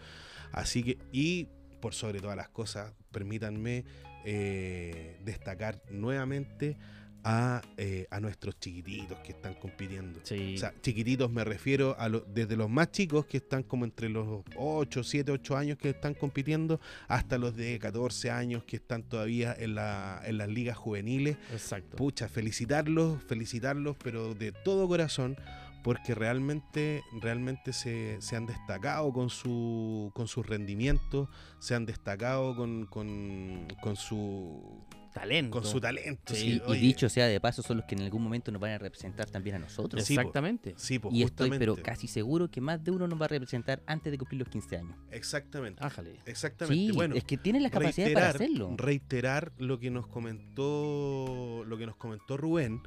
Así que, y por sobre todas las cosas, permítanme eh, destacar nuevamente a, eh, a nuestros chiquititos que están compitiendo. Sí. O sea, chiquititos me refiero a los desde los más chicos que están como entre los 8, 7, 8 años que están compitiendo hasta los de 14 años que están todavía en, la, en las ligas juveniles. Exacto. Pucha, felicitarlos, felicitarlos, pero de todo corazón porque realmente, realmente se, se han destacado con su, con sus rendimientos, se han destacado con, con, con su Talento. con su talento. Sí, sí, Y, oye, dicho sea de paso, son los que en algún momento nos van a representar también a nosotros. Sí, po. Exactamente. sí, pues, y estoy pero casi seguro que más de uno nos va a representar antes de cumplir los 15 años. Exactamente. Ájale. Exactamente. Sí, bueno, es que tienen la capacidad para hacerlo. reiterar lo que nos comentó lo que nos comentó Rubén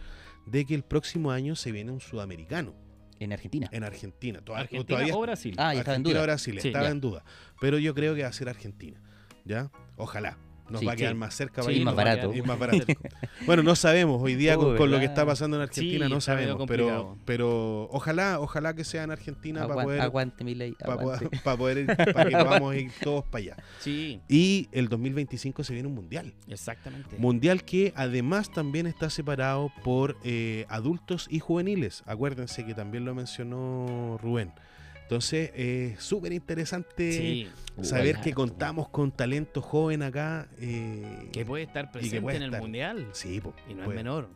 de que el próximo año se viene un sudamericano En Argentina. en Argentina. Toda- Argentina todavía o Brasil. Ah, ya estaba en duda. Brasil Sí, estaba ya. en duda, pero yo creo que va a ser Argentina, ¿ya? Ojalá. Nos Sí, va a quedar sí. más cerca Sí, y más nos va a barato. Es más barato. Bueno, no sabemos hoy día Oh, con, con lo que está pasando en Argentina, no sabemos, pero, pero ojalá, ojalá que sea en Argentina para poder, Aguante, mi ley. para poder, para poder ir- para que podamos ir todos para allá. Sí, Y el 2025 se viene un mundial. exactamente. Mundial que además también está separado por eh, adultos y juveniles. Acuérdense que también lo mencionó Rubén. Entonces, es súper interesante Sí, saber Uy, que harto. contamos con talento joven acá. eh, que puede estar presente puede en el estar. mundial. Sí, po, Y no es menor.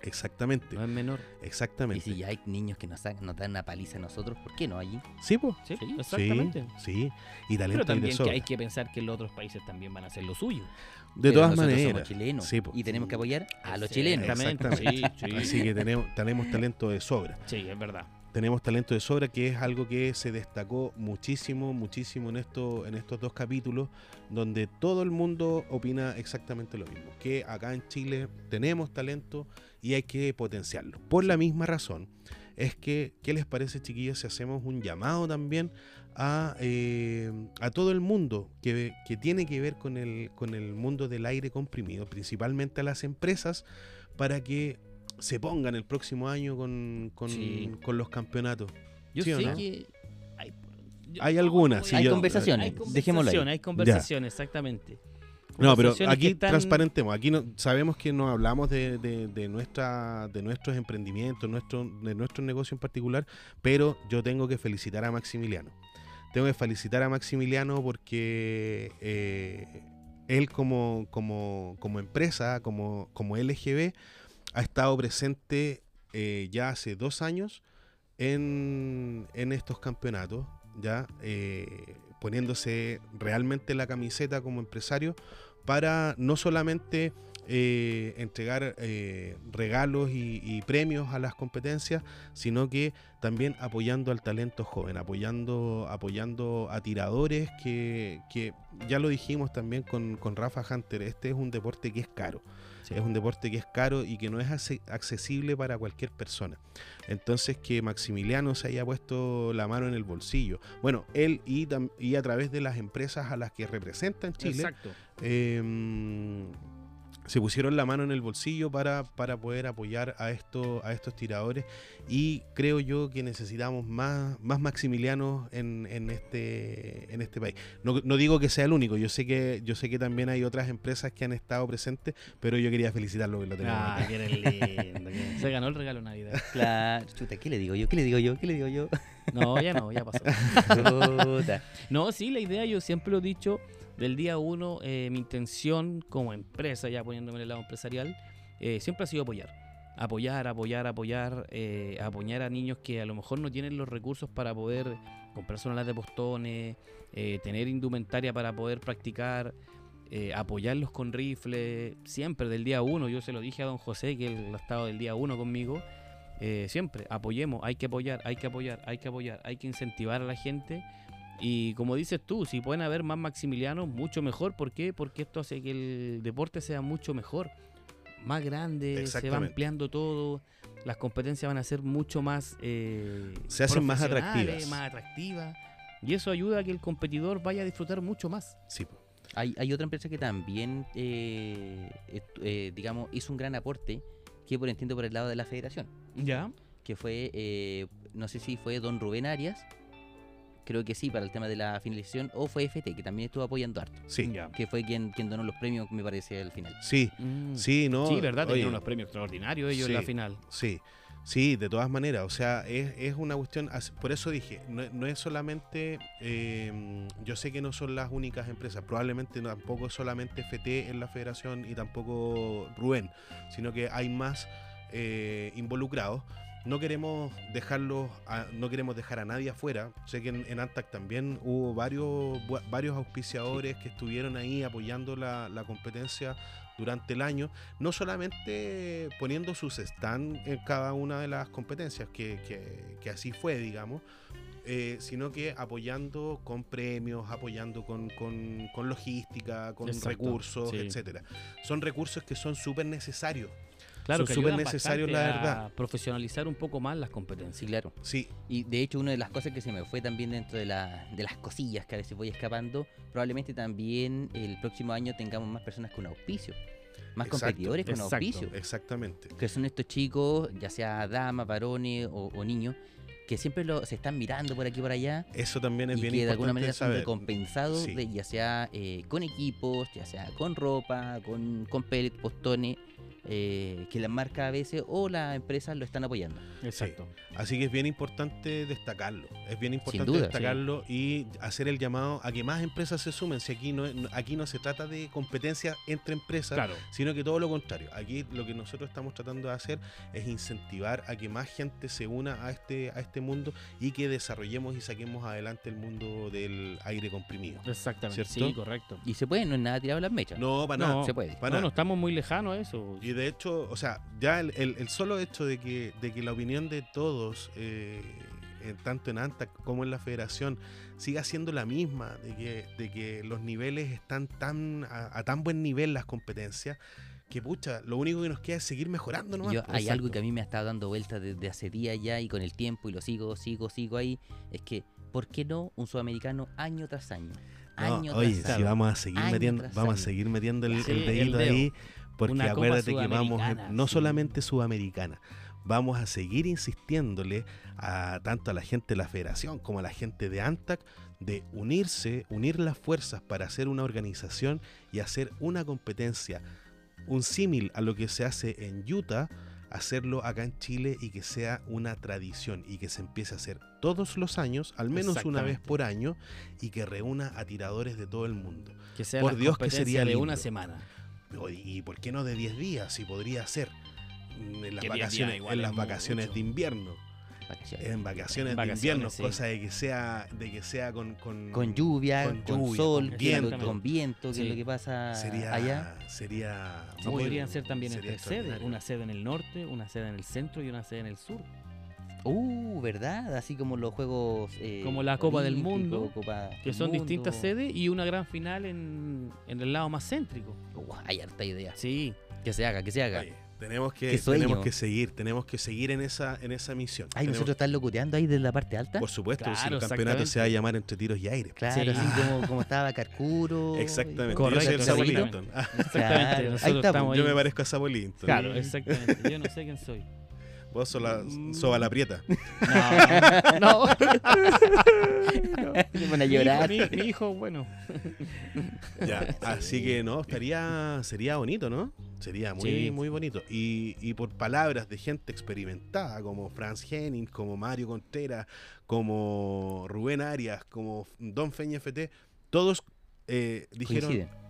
Exactamente, No es menor. Y exactamente. si ya hay niños que nos, dan una paliza a nosotros, ¿por qué no allí? Sí, pues. Sí, Sí, exactamente. Sí, sí. Y talento Pero también que sobra. hay que pensar que los otros países también van a hacer lo suyo. De Pero todas maneras. somos chilenos Sí, y tenemos que apoyar a los Sí, chilenos. Exactamente. Sí, sí. Así que tenemos, tenemos talento de sobra. Sí, es verdad. Tenemos talento de sobra, que es algo que se destacó muchísimo, muchísimo en, en estos dos capítulos, donde todo el mundo opina exactamente lo mismo, que acá en Chile tenemos talento y hay que potenciarlo. Por la misma razón, es que, ¿qué les parece chiquillos si hacemos un llamado también a, eh, a todo el mundo que, que tiene que ver con el, con el mundo del aire comprimido, principalmente a las empresas, para que se pongan el próximo año con, con, Sí. con los campeonatos. Yo ¿Sí o sé no? que hay, yo- Hay algunas, sí, Hay yo- conversaciones, Hay dejémoslo ahí. conversaciones, hay conversaciones, exactamente. No, pero aquí están- transparentemos. Aquí no, sabemos que no hablamos de, de- de nuestra, de nuestros emprendimientos, nuestro, de nuestro negocio en particular, pero yo tengo que felicitar a Maximiliano. Tengo que felicitar a Maximiliano porque eh, él como, como, como empresa, como, como LGB, ha estado presente eh, ya hace dos años en, en estos campeonatos, ya eh, poniéndose realmente la camiseta como empresario para no solamente eh, entregar eh, regalos y, y premios a las competencias, sino que también apoyando al talento joven, apoyando, apoyando a tiradores que, que ya lo dijimos también con, con Rafa Hunter, este es un deporte que es caro. Sí. Es un deporte que es caro y que no es accesible para cualquier persona. Entonces que Maximiliano se haya puesto la mano en el bolsillo. Bueno, él y, a través de las empresas a las que representa en Chile, Exacto. eh, se pusieron la mano en el bolsillo para, para poder apoyar a, estos a estos tiradores y creo yo que necesitamos más, más maximilianos en, en este, en este país. No, no digo que sea el único, yo sé que, yo sé que también hay otras empresas que han estado presentes, pero yo quería felicitarlo que lo tenemos Ah, que eres lindo. que- Se ganó el regalo Navidad. Claro, chuta, ¿qué le digo yo? ¿Qué le digo yo? ¿Qué le digo yo? No, ya no, ya pasó. Chuta. No, sí, la idea, yo siempre lo he dicho, del día uno, eh, mi intención como empresa, ya poniéndome en el lado empresarial, eh, siempre ha sido apoyar. Apoyar, apoyar, apoyar, eh, apoyar a niños que a lo mejor no tienen los recursos para poder comprarse una lata de postones, eh, tener indumentaria para poder practicar, apoyarlos con rifles, siempre del día uno. Yo se lo dije a don José, que él ha estado del día uno conmigo. eh, siempre apoyemos, hay que apoyar, hay que apoyar, hay que apoyar, hay que incentivar a la gente. Y como dices tú, si pueden haber más Maximilianos, mucho mejor. ¿Por qué? Porque esto hace que el deporte sea mucho mejor, más grande, se va ampliando todo, las competencias van a ser mucho más... eh, Se hacen más atractivas. Más atractivas. Y eso ayuda a que el competidor vaya a disfrutar mucho más. Sí. Hay, hay otra empresa que también, eh, eh, digamos, hizo un gran aporte, que por entiendo por el lado de la federación, ¿Ya? que fue, eh, no sé si fue don Rubén Arias, creo que sí, para el tema de la finalización, o fue FT, que también estuvo apoyando harto, sí, Ya. que fue quien, quien donó los premios, me parece, al final. sí, Mm. sí, no. sí, ¿verdad? oye, Tenían unos premios extraordinarios ellos en la final. Sí, sí, de todas maneras. O sea, es, es una cuestión. Por eso dije, no, no es solamente. eh, yo sé que no son las únicas empresas. Probablemente tampoco es solamente FT en la federación y tampoco Rubén, sino que hay más eh, involucrados. No queremos dejarlos, a- no queremos dejar a nadie afuera. Sé que en, en Antac también hubo varios, varios auspiciadores que estuvieron ahí apoyando la, la competencia durante el año, no solamente poniendo sus stand en cada una de las competencias, que, que- que así fue, digamos, eh, sino que apoyando con premios, apoyando con, con- con logística, con Exacto, recursos, sí. etcétera. Son recursos que son súper necesarios. Claro, son que súper necesarios, la verdad. a profesionalizar un poco más las competencias. Sí, claro. Sí, Y de hecho, una de las cosas que se me fue también dentro de, la- de las cosillas que a veces voy escapando, probablemente también el próximo año tengamos más personas con auspicio. Más Exacto, competidores con exacto. auspicio. exactamente. Que son estos chicos, ya sea damas, varones o, o niños, que siempre lo, se están mirando por aquí y por allá. Eso también es y bien que de alguna manera son saber. recompensados, Sí. de- ya sea eh, con equipos, ya sea con ropa, con, con pellet, postones, eh, que las marcas a veces o las empresas lo están apoyando. Exacto. Así que es bien importante destacarlo. Es bien importante duda, sí. destacarlo y hacer el llamado a que más empresas se sumen. Si aquí no, no- aquí no se trata de competencia entre empresas, Claro. sino que todo lo contrario. Aquí lo que nosotros estamos tratando de hacer es incentivar a que más gente se una a este, a este mundo y que desarrollemos y saquemos adelante el mundo del aire comprimido. Exactamente. ¿Cierto? Sí, correcto. Y se puede, no es nada tirado a las mechas. No, para No, nada. se puede. para no, nada. no estamos muy lejanos a eso. Y de hecho, o sea, ya el, el- el solo hecho de que, de que la opinión de todos, eh, eh, tanto en ANTAC como en la federación, siga siendo la misma, de que, de que los niveles están tan a, a tan buen nivel las competencias, que pucha, lo único que nos queda es seguir mejorando nomás. Yo, pues. hay algo que a mí me ha estado dando vueltas desde hace días ya y con el tiempo y lo sigo, sigo, sigo ahí. Es que, ¿por qué no un sudamericano año tras año? No, Año oye, tras si año. vamos a seguir metiendo, vamos a año. seguir metiendo el, Sí, el el dedito dedo. ahí, porque Una acuérdate que vamos sudamericana, no sí. solamente sudamericana, vamos a seguir insistiéndole a tanto a la gente de la federación como a la gente de ANTAC de unirse, unir las fuerzas para hacer una organización y hacer una competencia, un símil a lo que se hace en Utah, hacerlo acá en Chile y que sea una tradición y que se empiece a hacer todos los años, al menos una vez por año, y que reúna a tiradores de todo el mundo. Que sea Por Dios que sería de una semana. ¿Y por qué no de 10 días? Si podría ser mm, en las Que 10 días vacaciones, igual en las es vacaciones mucho. de invierno. Vacaciones. En vacaciones, En de invierno, sí. cosa de que sea, de que sea con, con, Con lluvia, con con, lluvia, sol, con que es lo- viento. con viento, que Sí. es lo que pasa sería, allá. sería O muy- podrían ser también sería entre sedes. Una sede en el norte, una sede en el centro y una sede en el sur. Uh, ¿verdad? Así como los juegos. eh, Como la Copa del Mundo, Copa Que del son Mundo. distintas sedes y una gran final en, en el lado más céntrico. Uh, hay harta idea. Sí. Que se haga, que se haga. Oye, tenemos que tenemos que seguir, tenemos que seguir en esa en esa misión. Ay, Tenemos- nosotros están locuteando ahí desde la parte alta. por supuesto, si Claro, el campeonato exactamente. se va a llamar entre tiros y aire. Claro, Sí. así como, como estaba Carcuro. Exactamente. Correcto, yo soy el. Ah, Exactamente. Claro, ahí está, estamos yo ahí. me parezco a Sabo Linton. Claro, exactamente. Yo no sé quién soy. Vos sos la, Mm. soba la prieta. No, no. Se van a Mi llorar. Mi, mi hijo, bueno. Ya, así que no, estaría, sería bonito, ¿no? Sería muy, Sí. muy bonito. Y, y por palabras de gente experimentada, como Franz Henning, como Mario Contreras, como Rubén Arias, como Don Feña FT, todos eh, dijeron, Coinciden.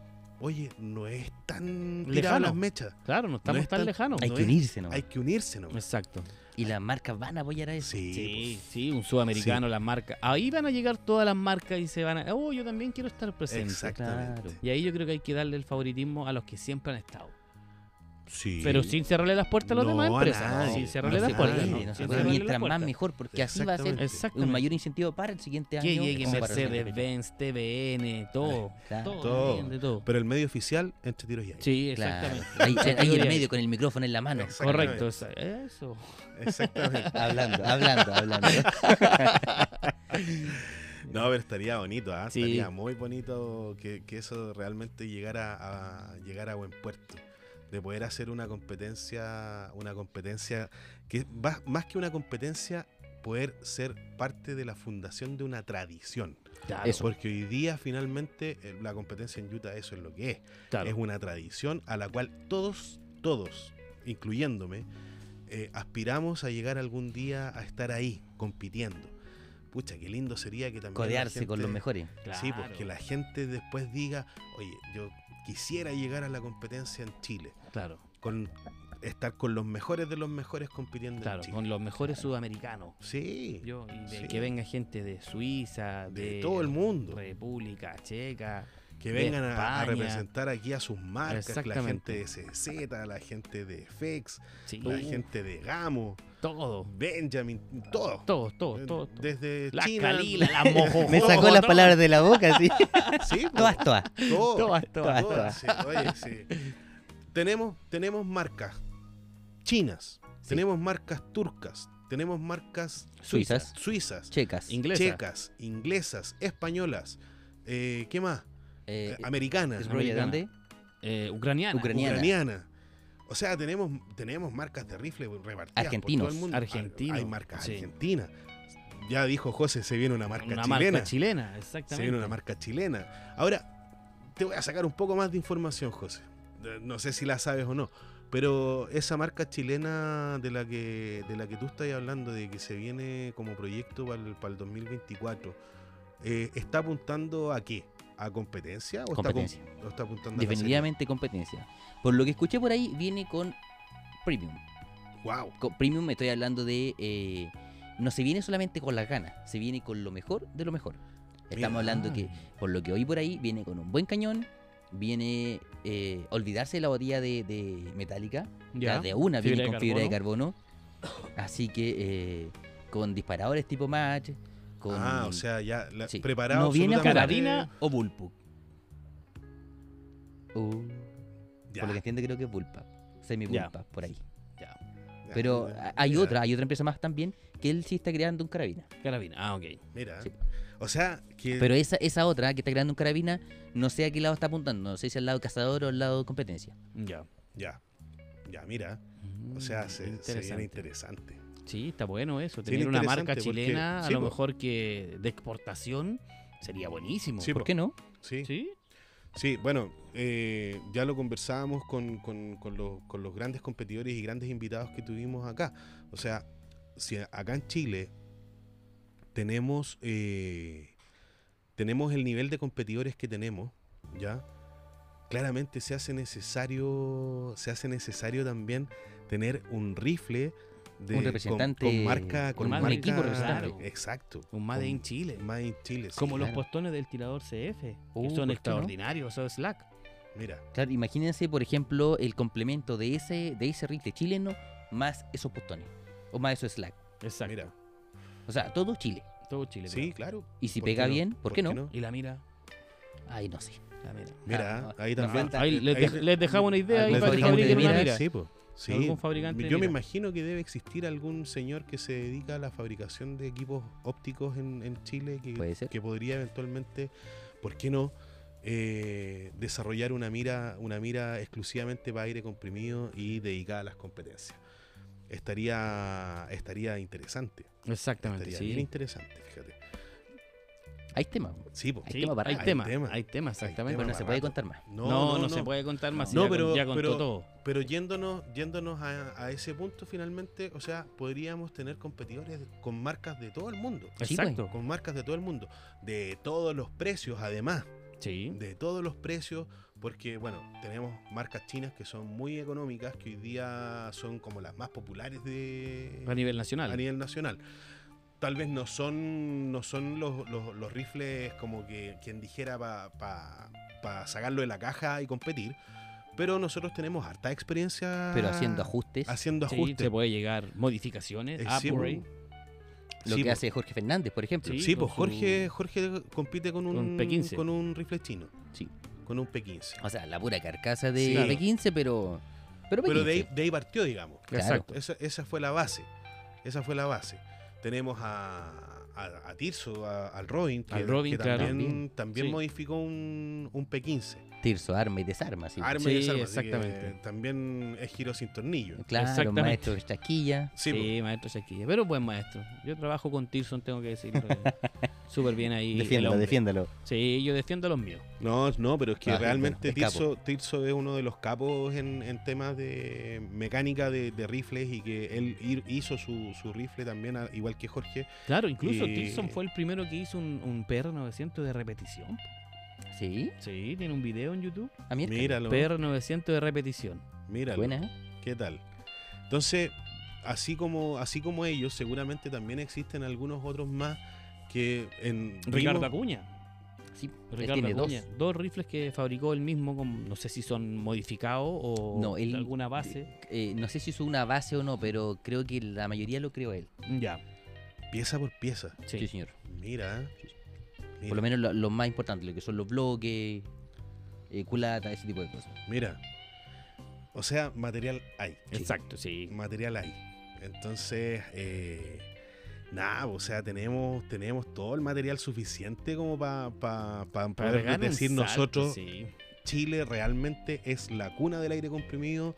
Oye, no es tan Lejano. las mechas. Claro, no estamos es tan tan- lejanos. Hay no que es- unirse, ¿no? Hay que unirse, ¿no? Exacto. Y las marcas van a apoyar a eso. Sí, Sí, pues, sí, un sudamericano, las marcas. Ahí van a llegar todas las marcas y se van a. Oh, yo también quiero estar presente. exactamente. Claro. Y ahí yo creo que hay que darle el favoritismo a los que siempre han estado. Sí. Pero sin cerrarle las puertas a las No, demás empresas. nadie. sin cerrarle No las se puertas. puede, ¿no? no Sin se puede. cerrarle las Mientras más mejor, porque así va a ser un mayor incentivo para el siguiente año. Que llegue Mercedes, Benz, TVN, todo. Claro. Todo, Todo. Pero el medio oficial, entre tiros y aire. Sí, Claro. exactamente. Ahí, ahí el medio con el micrófono en la mano. Correcto, eso. Exactamente. Hablando, hablando, hablando. No, pero estaría bonito. Sí. estaría muy bonito que, que eso realmente llegara a, llegar a buen puerto. De poder hacer una competencia, una competencia que va, más que una competencia, poder ser parte de la fundación de una tradición. Claro, Eso. Porque hoy día finalmente eh, la competencia en Utah eso es lo que es. claro. Es una tradición a la cual todos, todos, incluyéndome, eh, aspiramos a llegar algún día a estar ahí, compitiendo. Pucha, qué lindo sería que también. Codearse con los mejores. Sí, pues Claro. que la gente después diga, oye, yo quisiera llegar a la competencia en Chile, Claro, con estar con los mejores de los mejores compitiendo claro, en Chile. con los mejores sudamericanos. Sí, Yo, y de Sí. que venga gente de Suiza, de de, todo el mundo. República Checa. Que vengan a, representar aquí a sus marcas, la gente de CZ, la gente de FEX, Sí, la gente de Gamo, todo. Benjamin, todo. Todos, todos, todos. todos. Desde Las China. Calila, las Mojojojo. Me sacó las todo. palabras de la boca, sí. Sí, po, Todas, todas. todo, Todas, todas, todas, sí, oye, sí. Tenemos, tenemos marcas. chinas, tenemos marcas turcas, tenemos marcas Suizas, suizas, checas, Inglesa. checas, inglesas, españolas, eh, ¿qué más? Eh, Eh, ¿es de americana. dónde? Eh, ucraniana. Ucraniana. ucraniana. O sea, tenemos, tenemos marcas de rifle repartidas Argentinos. por todo el mundo. Argentinos, Hay marcas sí. argentinas. Ya dijo José, se viene una marca Una chilena. marca chilena, se exactamente. viene una marca chilena. Ahora, te voy a sacar un poco más de información, José. No sé si la sabes o no. Pero esa marca chilena de la que de la que tú estás hablando, de que se viene como proyecto para el, para el 2024, eh, ¿está apuntando a qué? ¿A competencia? ¿O, Competencia. Está, com- o está apuntando Definitivamente competencia. Por lo que escuché por ahí, viene con premium. ¡Wow! Con premium me estoy hablando de... eh, no se viene solamente con las ganas, se viene con lo mejor de lo mejor. Estamos Mira. hablando que, por lo que oí por ahí, viene con un buen cañón, viene eh, olvidarse de la botella de, de metálica, Ya. la de una Fibra viene de con fibra de carbono. Así que eh, con disparadores tipo match, con... Ah, o sea, ya la- sí. preparado. No viene a Carabina o bullpuck. Uh, por lo que entiendo creo que es bullpuck, semi Ya. por ahí. Ya. ya, Pero hay otra, hay otra empresa más también que él sí está creando un carabina. Carabina. Ah, ok. Mira. Sí. O sea, que. Pero esa, esa otra que está creando un carabina, no sé a qué lado está apuntando, no sé si al lado cazador o al lado competencia. Ya. Ya. Ya, mira. O sea, se, se viene interesante. Sí, está bueno eso. Sí, Tener una marca porque- chilena, a sí, lo po. mejor que de exportación, sería buenísimo. Sí, ¿Por po. qué no? Sí. ¿Sí? Sí, bueno, eh, ya lo conversábamos con, con- con los, con los grandes competidores y grandes invitados que tuvimos acá. O sea, si acá en Chile tenemos, eh, tenemos el nivel de competidores que tenemos, ¿ya? Claramente se hace necesario, se hace necesario también tener un rifle de, Un representante, con, marca, con un marca, equipo representante. Claro, Exacto. Un Made in Chile. Made in Chile. sí, Como los postones del tirador CF, Uh, que ¿por son no? extraordinarios, esos Slack. Mira, Claro, imagínense, por ejemplo, el complemento de ese, de ese rifle chileno más esos postones. O más esos slack. Exacto. mira. O sea, todo Chile. Todo Chile. Sí, claro. claro. Y si ¿Por pega no? bien, ¿por qué no? Y la mira. Ay, no sé. La mira. Mira, Ah, ahí también. Ahí les, ahí- dej- les dejamos una idea ahí para que miras, mira. Sí, po. Sí. Algún fabricante Yo me imagino que debe existir algún señor que se dedica a la fabricación de equipos ópticos en, en Chile que, Puede ser. que podría eventualmente, ¿por qué no? eh, desarrollar una mira, una mira exclusivamente para aire comprimido y dedicada a las competencias. Estaría, estaría interesante. Exactamente, Estaría bien interesante, fíjate. Hay tema. Sí, po. Hay Sí, tema para hay rato. tema, Hay tema. hay tema, exactamente. tema Pero no se puede rato. contar más. No, no, se puede contar más. No, pero- ya contó pero- todo. Pero yéndonos, yéndonos a, a ese punto finalmente, o sea, podríamos tener competidores con marcas de todo el mundo. Sí, Exacto. Con marcas de todo el mundo. De todos los precios, además. Sí. De todos los precios. Porque, bueno, tenemos marcas chinas que son muy económicas, que hoy día son como las más populares de, A nivel nacional. a nivel nacional. Tal vez no son, no son los, los- los rifles como que quien dijera para sacarlo de la caja y competir. Pero nosotros tenemos harta experiencia Pero haciendo ajustes. haciendo Sí, ajustes. se puede llegar modificaciones, Eh, sí, upgrade. Lo Sí, que hace Jorge Fernández, por ejemplo. Sí. Pues Jorge, su- Jorge compite con un, con P15. con un rifle chino, Sí. con un P15. O sea, la pura carcasa de Sí. P15, pero. Pero, Pero de ahí, P15. de ahí partió, digamos. Claro. Exacto. Esa, esa fue la base. Esa fue la base. Tenemos a, a, a Tirso, a- al Robin, que, Al Robin, que claro. también, también Sí. modificó un, un P15. Tirso, arma y desarma, sí. Arma y Sí, desarma, exactamente. también es giro sin tornillo. Claro, Exactamente. maestro de chasquilla. Sí, Sí, maestro Shaquille. Pero buen maestro. Yo trabajo con Tirson, tengo que decirlo. Súper bien ahí. Defiéndalo, defiéndalo. Sí, yo defiendo a los míos. No, no, pero es que Ah, realmente Tirso, Tirso es uno de los capos en, en temas de mecánica de, de rifles y que él hizo su, su rifle también, a- igual que Jorge. Claro, incluso Y- Tirson fue el primero que hizo un, un PR900 de repetición. Sí, Sí, tiene un video en YouTube. a mí Míralo, PR900 de repetición. míralo. Buena. ¿Qué tal? Entonces, así como, así como ellos, seguramente también existen algunos otros más que en Ricardo vimos- Acuña. Sí, Ricardo tiene dos. Acuña. Dos rifles que fabricó él mismo, con- no sé si son modificados o No, él- de alguna base. Eh, no sé si hizo una base o no, pero creo que la mayoría lo creó él. Ya, pieza por pieza. Sí, sí. señor. Mira. mira, Por lo menos lo, lo más importante, lo que son los bloques, eh, culata, ese tipo de cosas. Mira. O sea, material hay. Exacto, sí. Material hay. Entonces, eh, nada, o sea, tenemos, tenemos todo el material suficiente como para Para poder pegar un decir salto, nosotros, sí. Chile realmente es la cuna del aire comprimido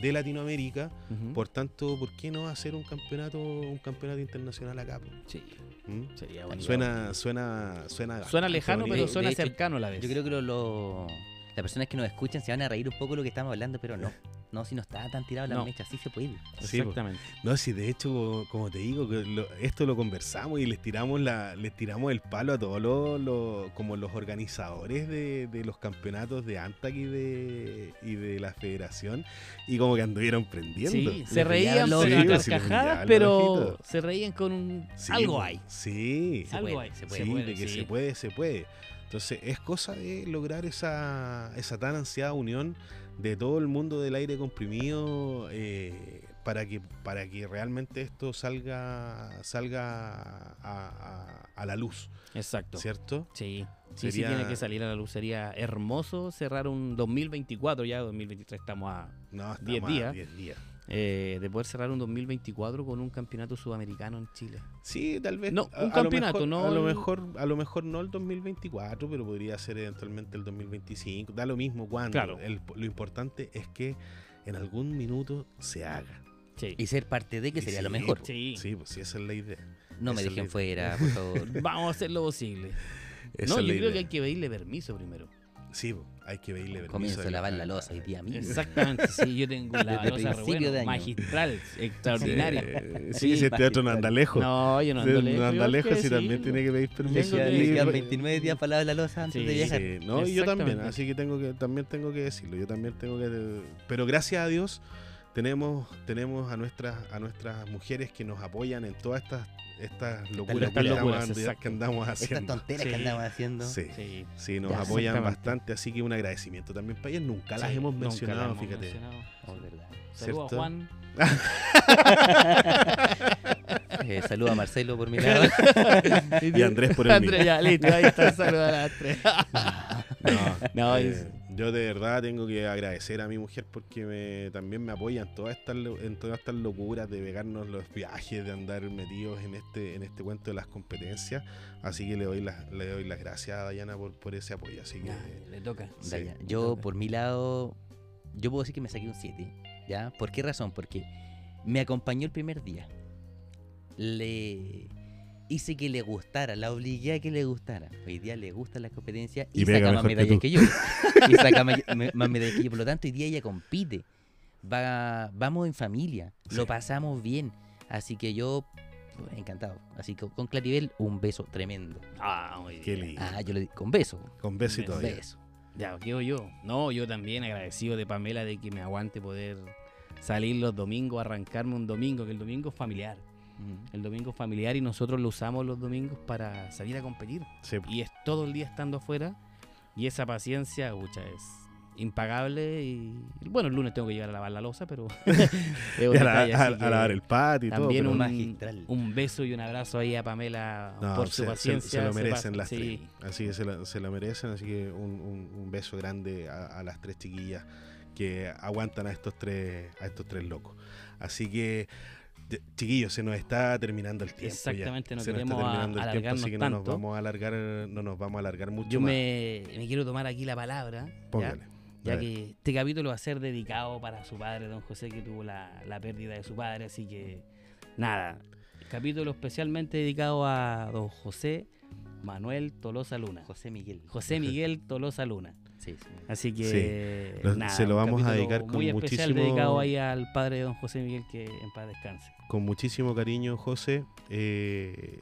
de Latinoamérica. Por tanto, ¿por qué no hacer un campeonato, un campeonato internacional acá? po? Sí, ¿Mm? sería bonito. Suena, suena, suena. Suena lejano, bonito. pero suena de hecho, cercano a la vez. Yo creo que lo, lo- las personas que nos escuchan se van a reír un poco de lo que estamos hablando, pero no. No, si no está tan tirado la No. mecha, sí se puede. Sí, po. Exactamente. No, si de hecho, como, te digo, que lo- esto lo conversamos y les tiramos la, les tiramos el palo a todos los, los- como los organizadores de, de los campeonatos de Antac y de, y de la federación, y como que anduvieron prendiendo. Sí, se reían los. Sí, carcajadas, pero se reían con un... Sí, algo hay. Sí, Se Algo puede, hay. se puede. sí, puede, de que sí. se puede, se puede. Entonces es cosa de lograr esa, esa tan ansiada unión de todo el mundo del aire comprimido eh, para que para que realmente esto salga salga a, a- a la luz, Exacto. ¿cierto? Sí. Sí, Sería- sí tiene que salir a la luz. Sería hermoso cerrar un 2024 ya, 2023 estamos a... No, estamos Diez a días. 10 días. Eh, de poder cerrar un 2024 con un campeonato sudamericano en Chile. Sí, tal vez. No, a- un a lo campeonato, mejor- no A lo mejor, a lo mejor no el 2024, pero podría ser eventualmente el 2025. Da lo mismo cuando. Claro. El- lo importante es que en algún minuto se haga. Sí. Y ser parte de que Y sería sí, lo mejor. po. Sí. Sí, pues sí, esa es la idea. No me Esa dejen fuera, por favor. Vamos a hacer lo posible. Esa no, yo creo idea. que hay que pedirle permiso primero. Sí, po, hay que pedirle permiso. Comienzo a lavar la losa hoy día mismo. Exactamente, sí, yo tengo la Desde losa re principio bueno, magistral, extraordinaria. Eh, Sí, Sí, si este otro no anda lejos. No, yo no ando lejos. no anda lejos si también tiene que pedir permiso. Tengo Ya que- le quedan pues. 29 días para lavar la losa antes Sí, de viajar. Sí, no, y yo también, así que tengo que también tengo que decirlo, yo también tengo que pero gracias a Dios tenemos tenemos a nuestras a nuestras mujeres que nos apoyan en todas estas estas locuras, que, locuras, andamos, que andamos Estas haciendo. tonteras Sí. que andamos haciendo. Sí, Sí. sí, nos Ya, apoyan bastante, así que un agradecimiento también para ellas, nunca las hemos mencionado, las hemos fíjate. mencionado. Oh, verdad. Saludos a Juan. Eh, saludo a Marcelo por mi lado. Y Andrés por el mío. Andrés, ya, listo, ahí está, saludos a las tres. No, No, eh, es- yo de verdad tengo que agradecer a mi mujer porque me, también me apoya en todas estas en todas estas locuras de pegarnos los viajes, de andar metidos en este en este cuento de las competencias. Así que le doy las le doy las gracias a Dayana por, por ese apoyo. Así que le toca. Sí. Daya, le Yo, toca. por mi lado, yo puedo decir que me saqué un 7. ¿Ya? ¿Por qué razón? Porque me acompañó el primer día. Le hice que le gustara, la obligué a que le gustara. Hoy día le gustan las competencias y, Y saca más que medallas que, yo. y saca más medallas que yo. Por lo tanto, hoy día ella compite. Va, vamos en familia. Lo pasamos bien. Así que yo, pues, encantado. Así que con Claribel, un beso tremendo. Ah, muy qué lindo. Ah, yo le di con beso. Con beso y todo. Beso. Ya, quedo yo. No, yo también agradecido de Pamela de que me aguante poder salir los domingos, arrancarme un domingo, que el domingo es familiar. El domingo familiar y nosotros lo usamos los domingos para salir a competir. Sí, Y es todo el día estando afuera. Y esa paciencia, pucha, es impagable. Y bueno, el lunes tengo que llegar a lavar la losa, pero. a, la- lavar el patio y todo. También un, magistral. un beso y un abrazo ahí a Pamela no, por se, su paciencia. se lo se merecen pasa- las sí. tres. Así que se, la- se lo merecen. Así que un, un- un beso grande a, a las tres chiquillas que aguantan a estos tres, a estos tres locos. Así que, chiquillos, se nos está terminando el tiempo. ya. Exactamente, no se nos queremos está terminando a- el tiempo, así alargarnos que no nos vamos a alargar, no nos vamos a alargar mucho Yo más. me, me quiero tomar aquí la palabra. ¿ya? Póngale. ya que este capítulo va a ser dedicado para su padre, don José, que tuvo la, la pérdida de su padre, así que nada, capítulo especialmente dedicado a don José Manuel Tolosa Luna. José Miguel. José Miguel Tolosa Luna. Sí, sí. Así que Lo- nada, se lo vamos a dedicar con muy especial muchísimo- dedicado ahí al padre de don José Miguel que en paz descanse. con muchísimo cariño, José. eh,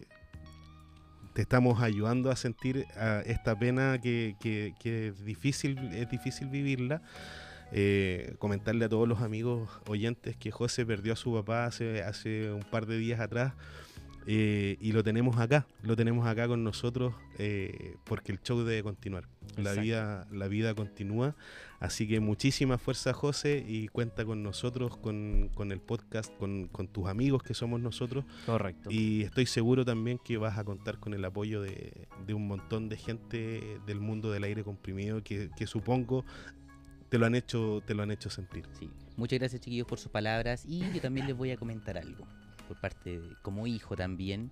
te estamos ayudando a sentir esta pena que, que- que es difícil, es difícil vivirla. Eh, comentarle a todos los amigos oyentes que José perdió a su papá hace, hace un par de días atrás. Eh, y lo tenemos acá, lo tenemos acá con nosotros eh, porque el show debe continuar. La vida, la vida continúa. Así que muchísima fuerza, José, y cuenta con nosotros, con, con el podcast, con, con tus amigos que somos nosotros. Correcto. Y estoy seguro también que vas a contar con el apoyo de, de un montón de gente del mundo del aire comprimido que, que supongo te lo han hecho, te lo han hecho sentir. Sí. Muchas gracias chiquillos por sus palabras y yo también les voy a comentar algo por parte de, como hijo también.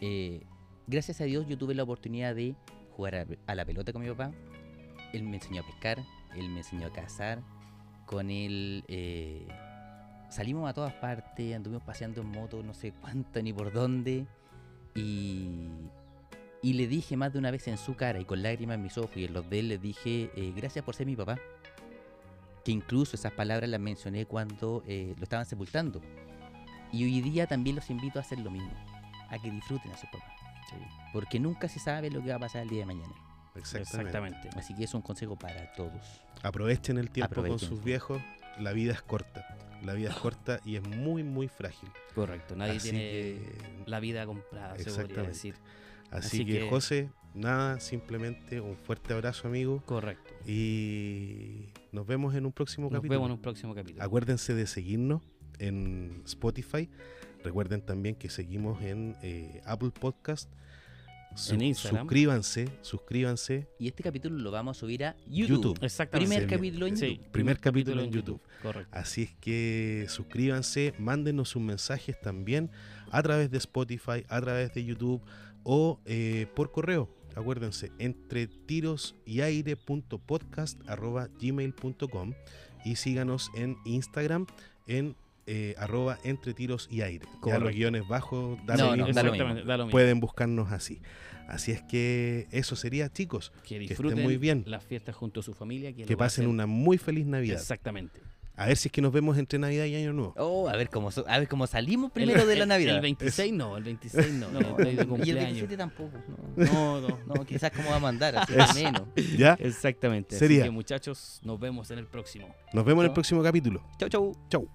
Eh, gracias a Dios yo tuve la oportunidad de jugar a, a la pelota con mi papá. Él me enseñó a pescar, él me enseñó a cazar. Con él eh, salimos a todas partes, anduvimos paseando en moto, no sé cuánto ni por dónde. Y, y le dije más de una vez en su cara y con lágrimas en mis ojos y en los de él, le dije, eh, gracias por ser mi papá. Que incluso esas palabras las mencioné cuando eh, lo estaban sepultando. Y hoy día también los invito a hacer lo mismo, a que disfruten a su papá. Porque nunca se sabe lo que va a pasar el día de mañana. Exactamente. Exactamente. Así que es un consejo para todos. Aprovechen el tiempo con sus su- viejos. La vida es corta. La vida es corta y es muy, muy frágil. Correcto. Nadie Así tiene que- la vida comprada, se podría decir. Así, Así que, que- José, nada, simplemente un fuerte abrazo, amigo. Correcto. Y nos vemos en un próximo Nos capítulo. vemos en un próximo capítulo. Acuérdense de seguirnos en Spotify. Recuerden también que seguimos en eh, Apple Podcast. Su- En Instagram. Suscríbanse, suscríbanse. Y este capítulo lo vamos a subir a YouTube. YouTube. Exactamente. Primer capítulo en Sí, YouTube. Primer capítulo en YouTube. Correcto. Así es que suscríbanse, mándenos sus mensajes también a través de Spotify, a través de YouTube o eh, por correo. Acuérdense, entre tiros y aire punto podcast arroba gmail.com y síganos en Instagram en eh, arroba entre tiros y aire. Ya los guiones bajos da No, lo no, mismo, da lo Exactamente, da lo mismo. pueden buscarnos así. Así es que eso sería, chicos. que estén disfruten muy bien. las fiestas junto a su familia. Que, pasen una muy feliz Navidad. Exactamente. A ver si es que nos vemos entre Navidad y Año Nuevo. Oh, a ver cómo, so- a ver cómo salimos primero de la Navidad. El 26 no, el 26 no. Y el cumpleaños. 27 tampoco. No, No, no. no, quizás cómo va a mandar, así Es- menos. ¿Ya? Exactamente. Sería. Así que muchachos, nos vemos en el próximo. Nos vemos en el próximo capítulo. Chau, chau. Chau.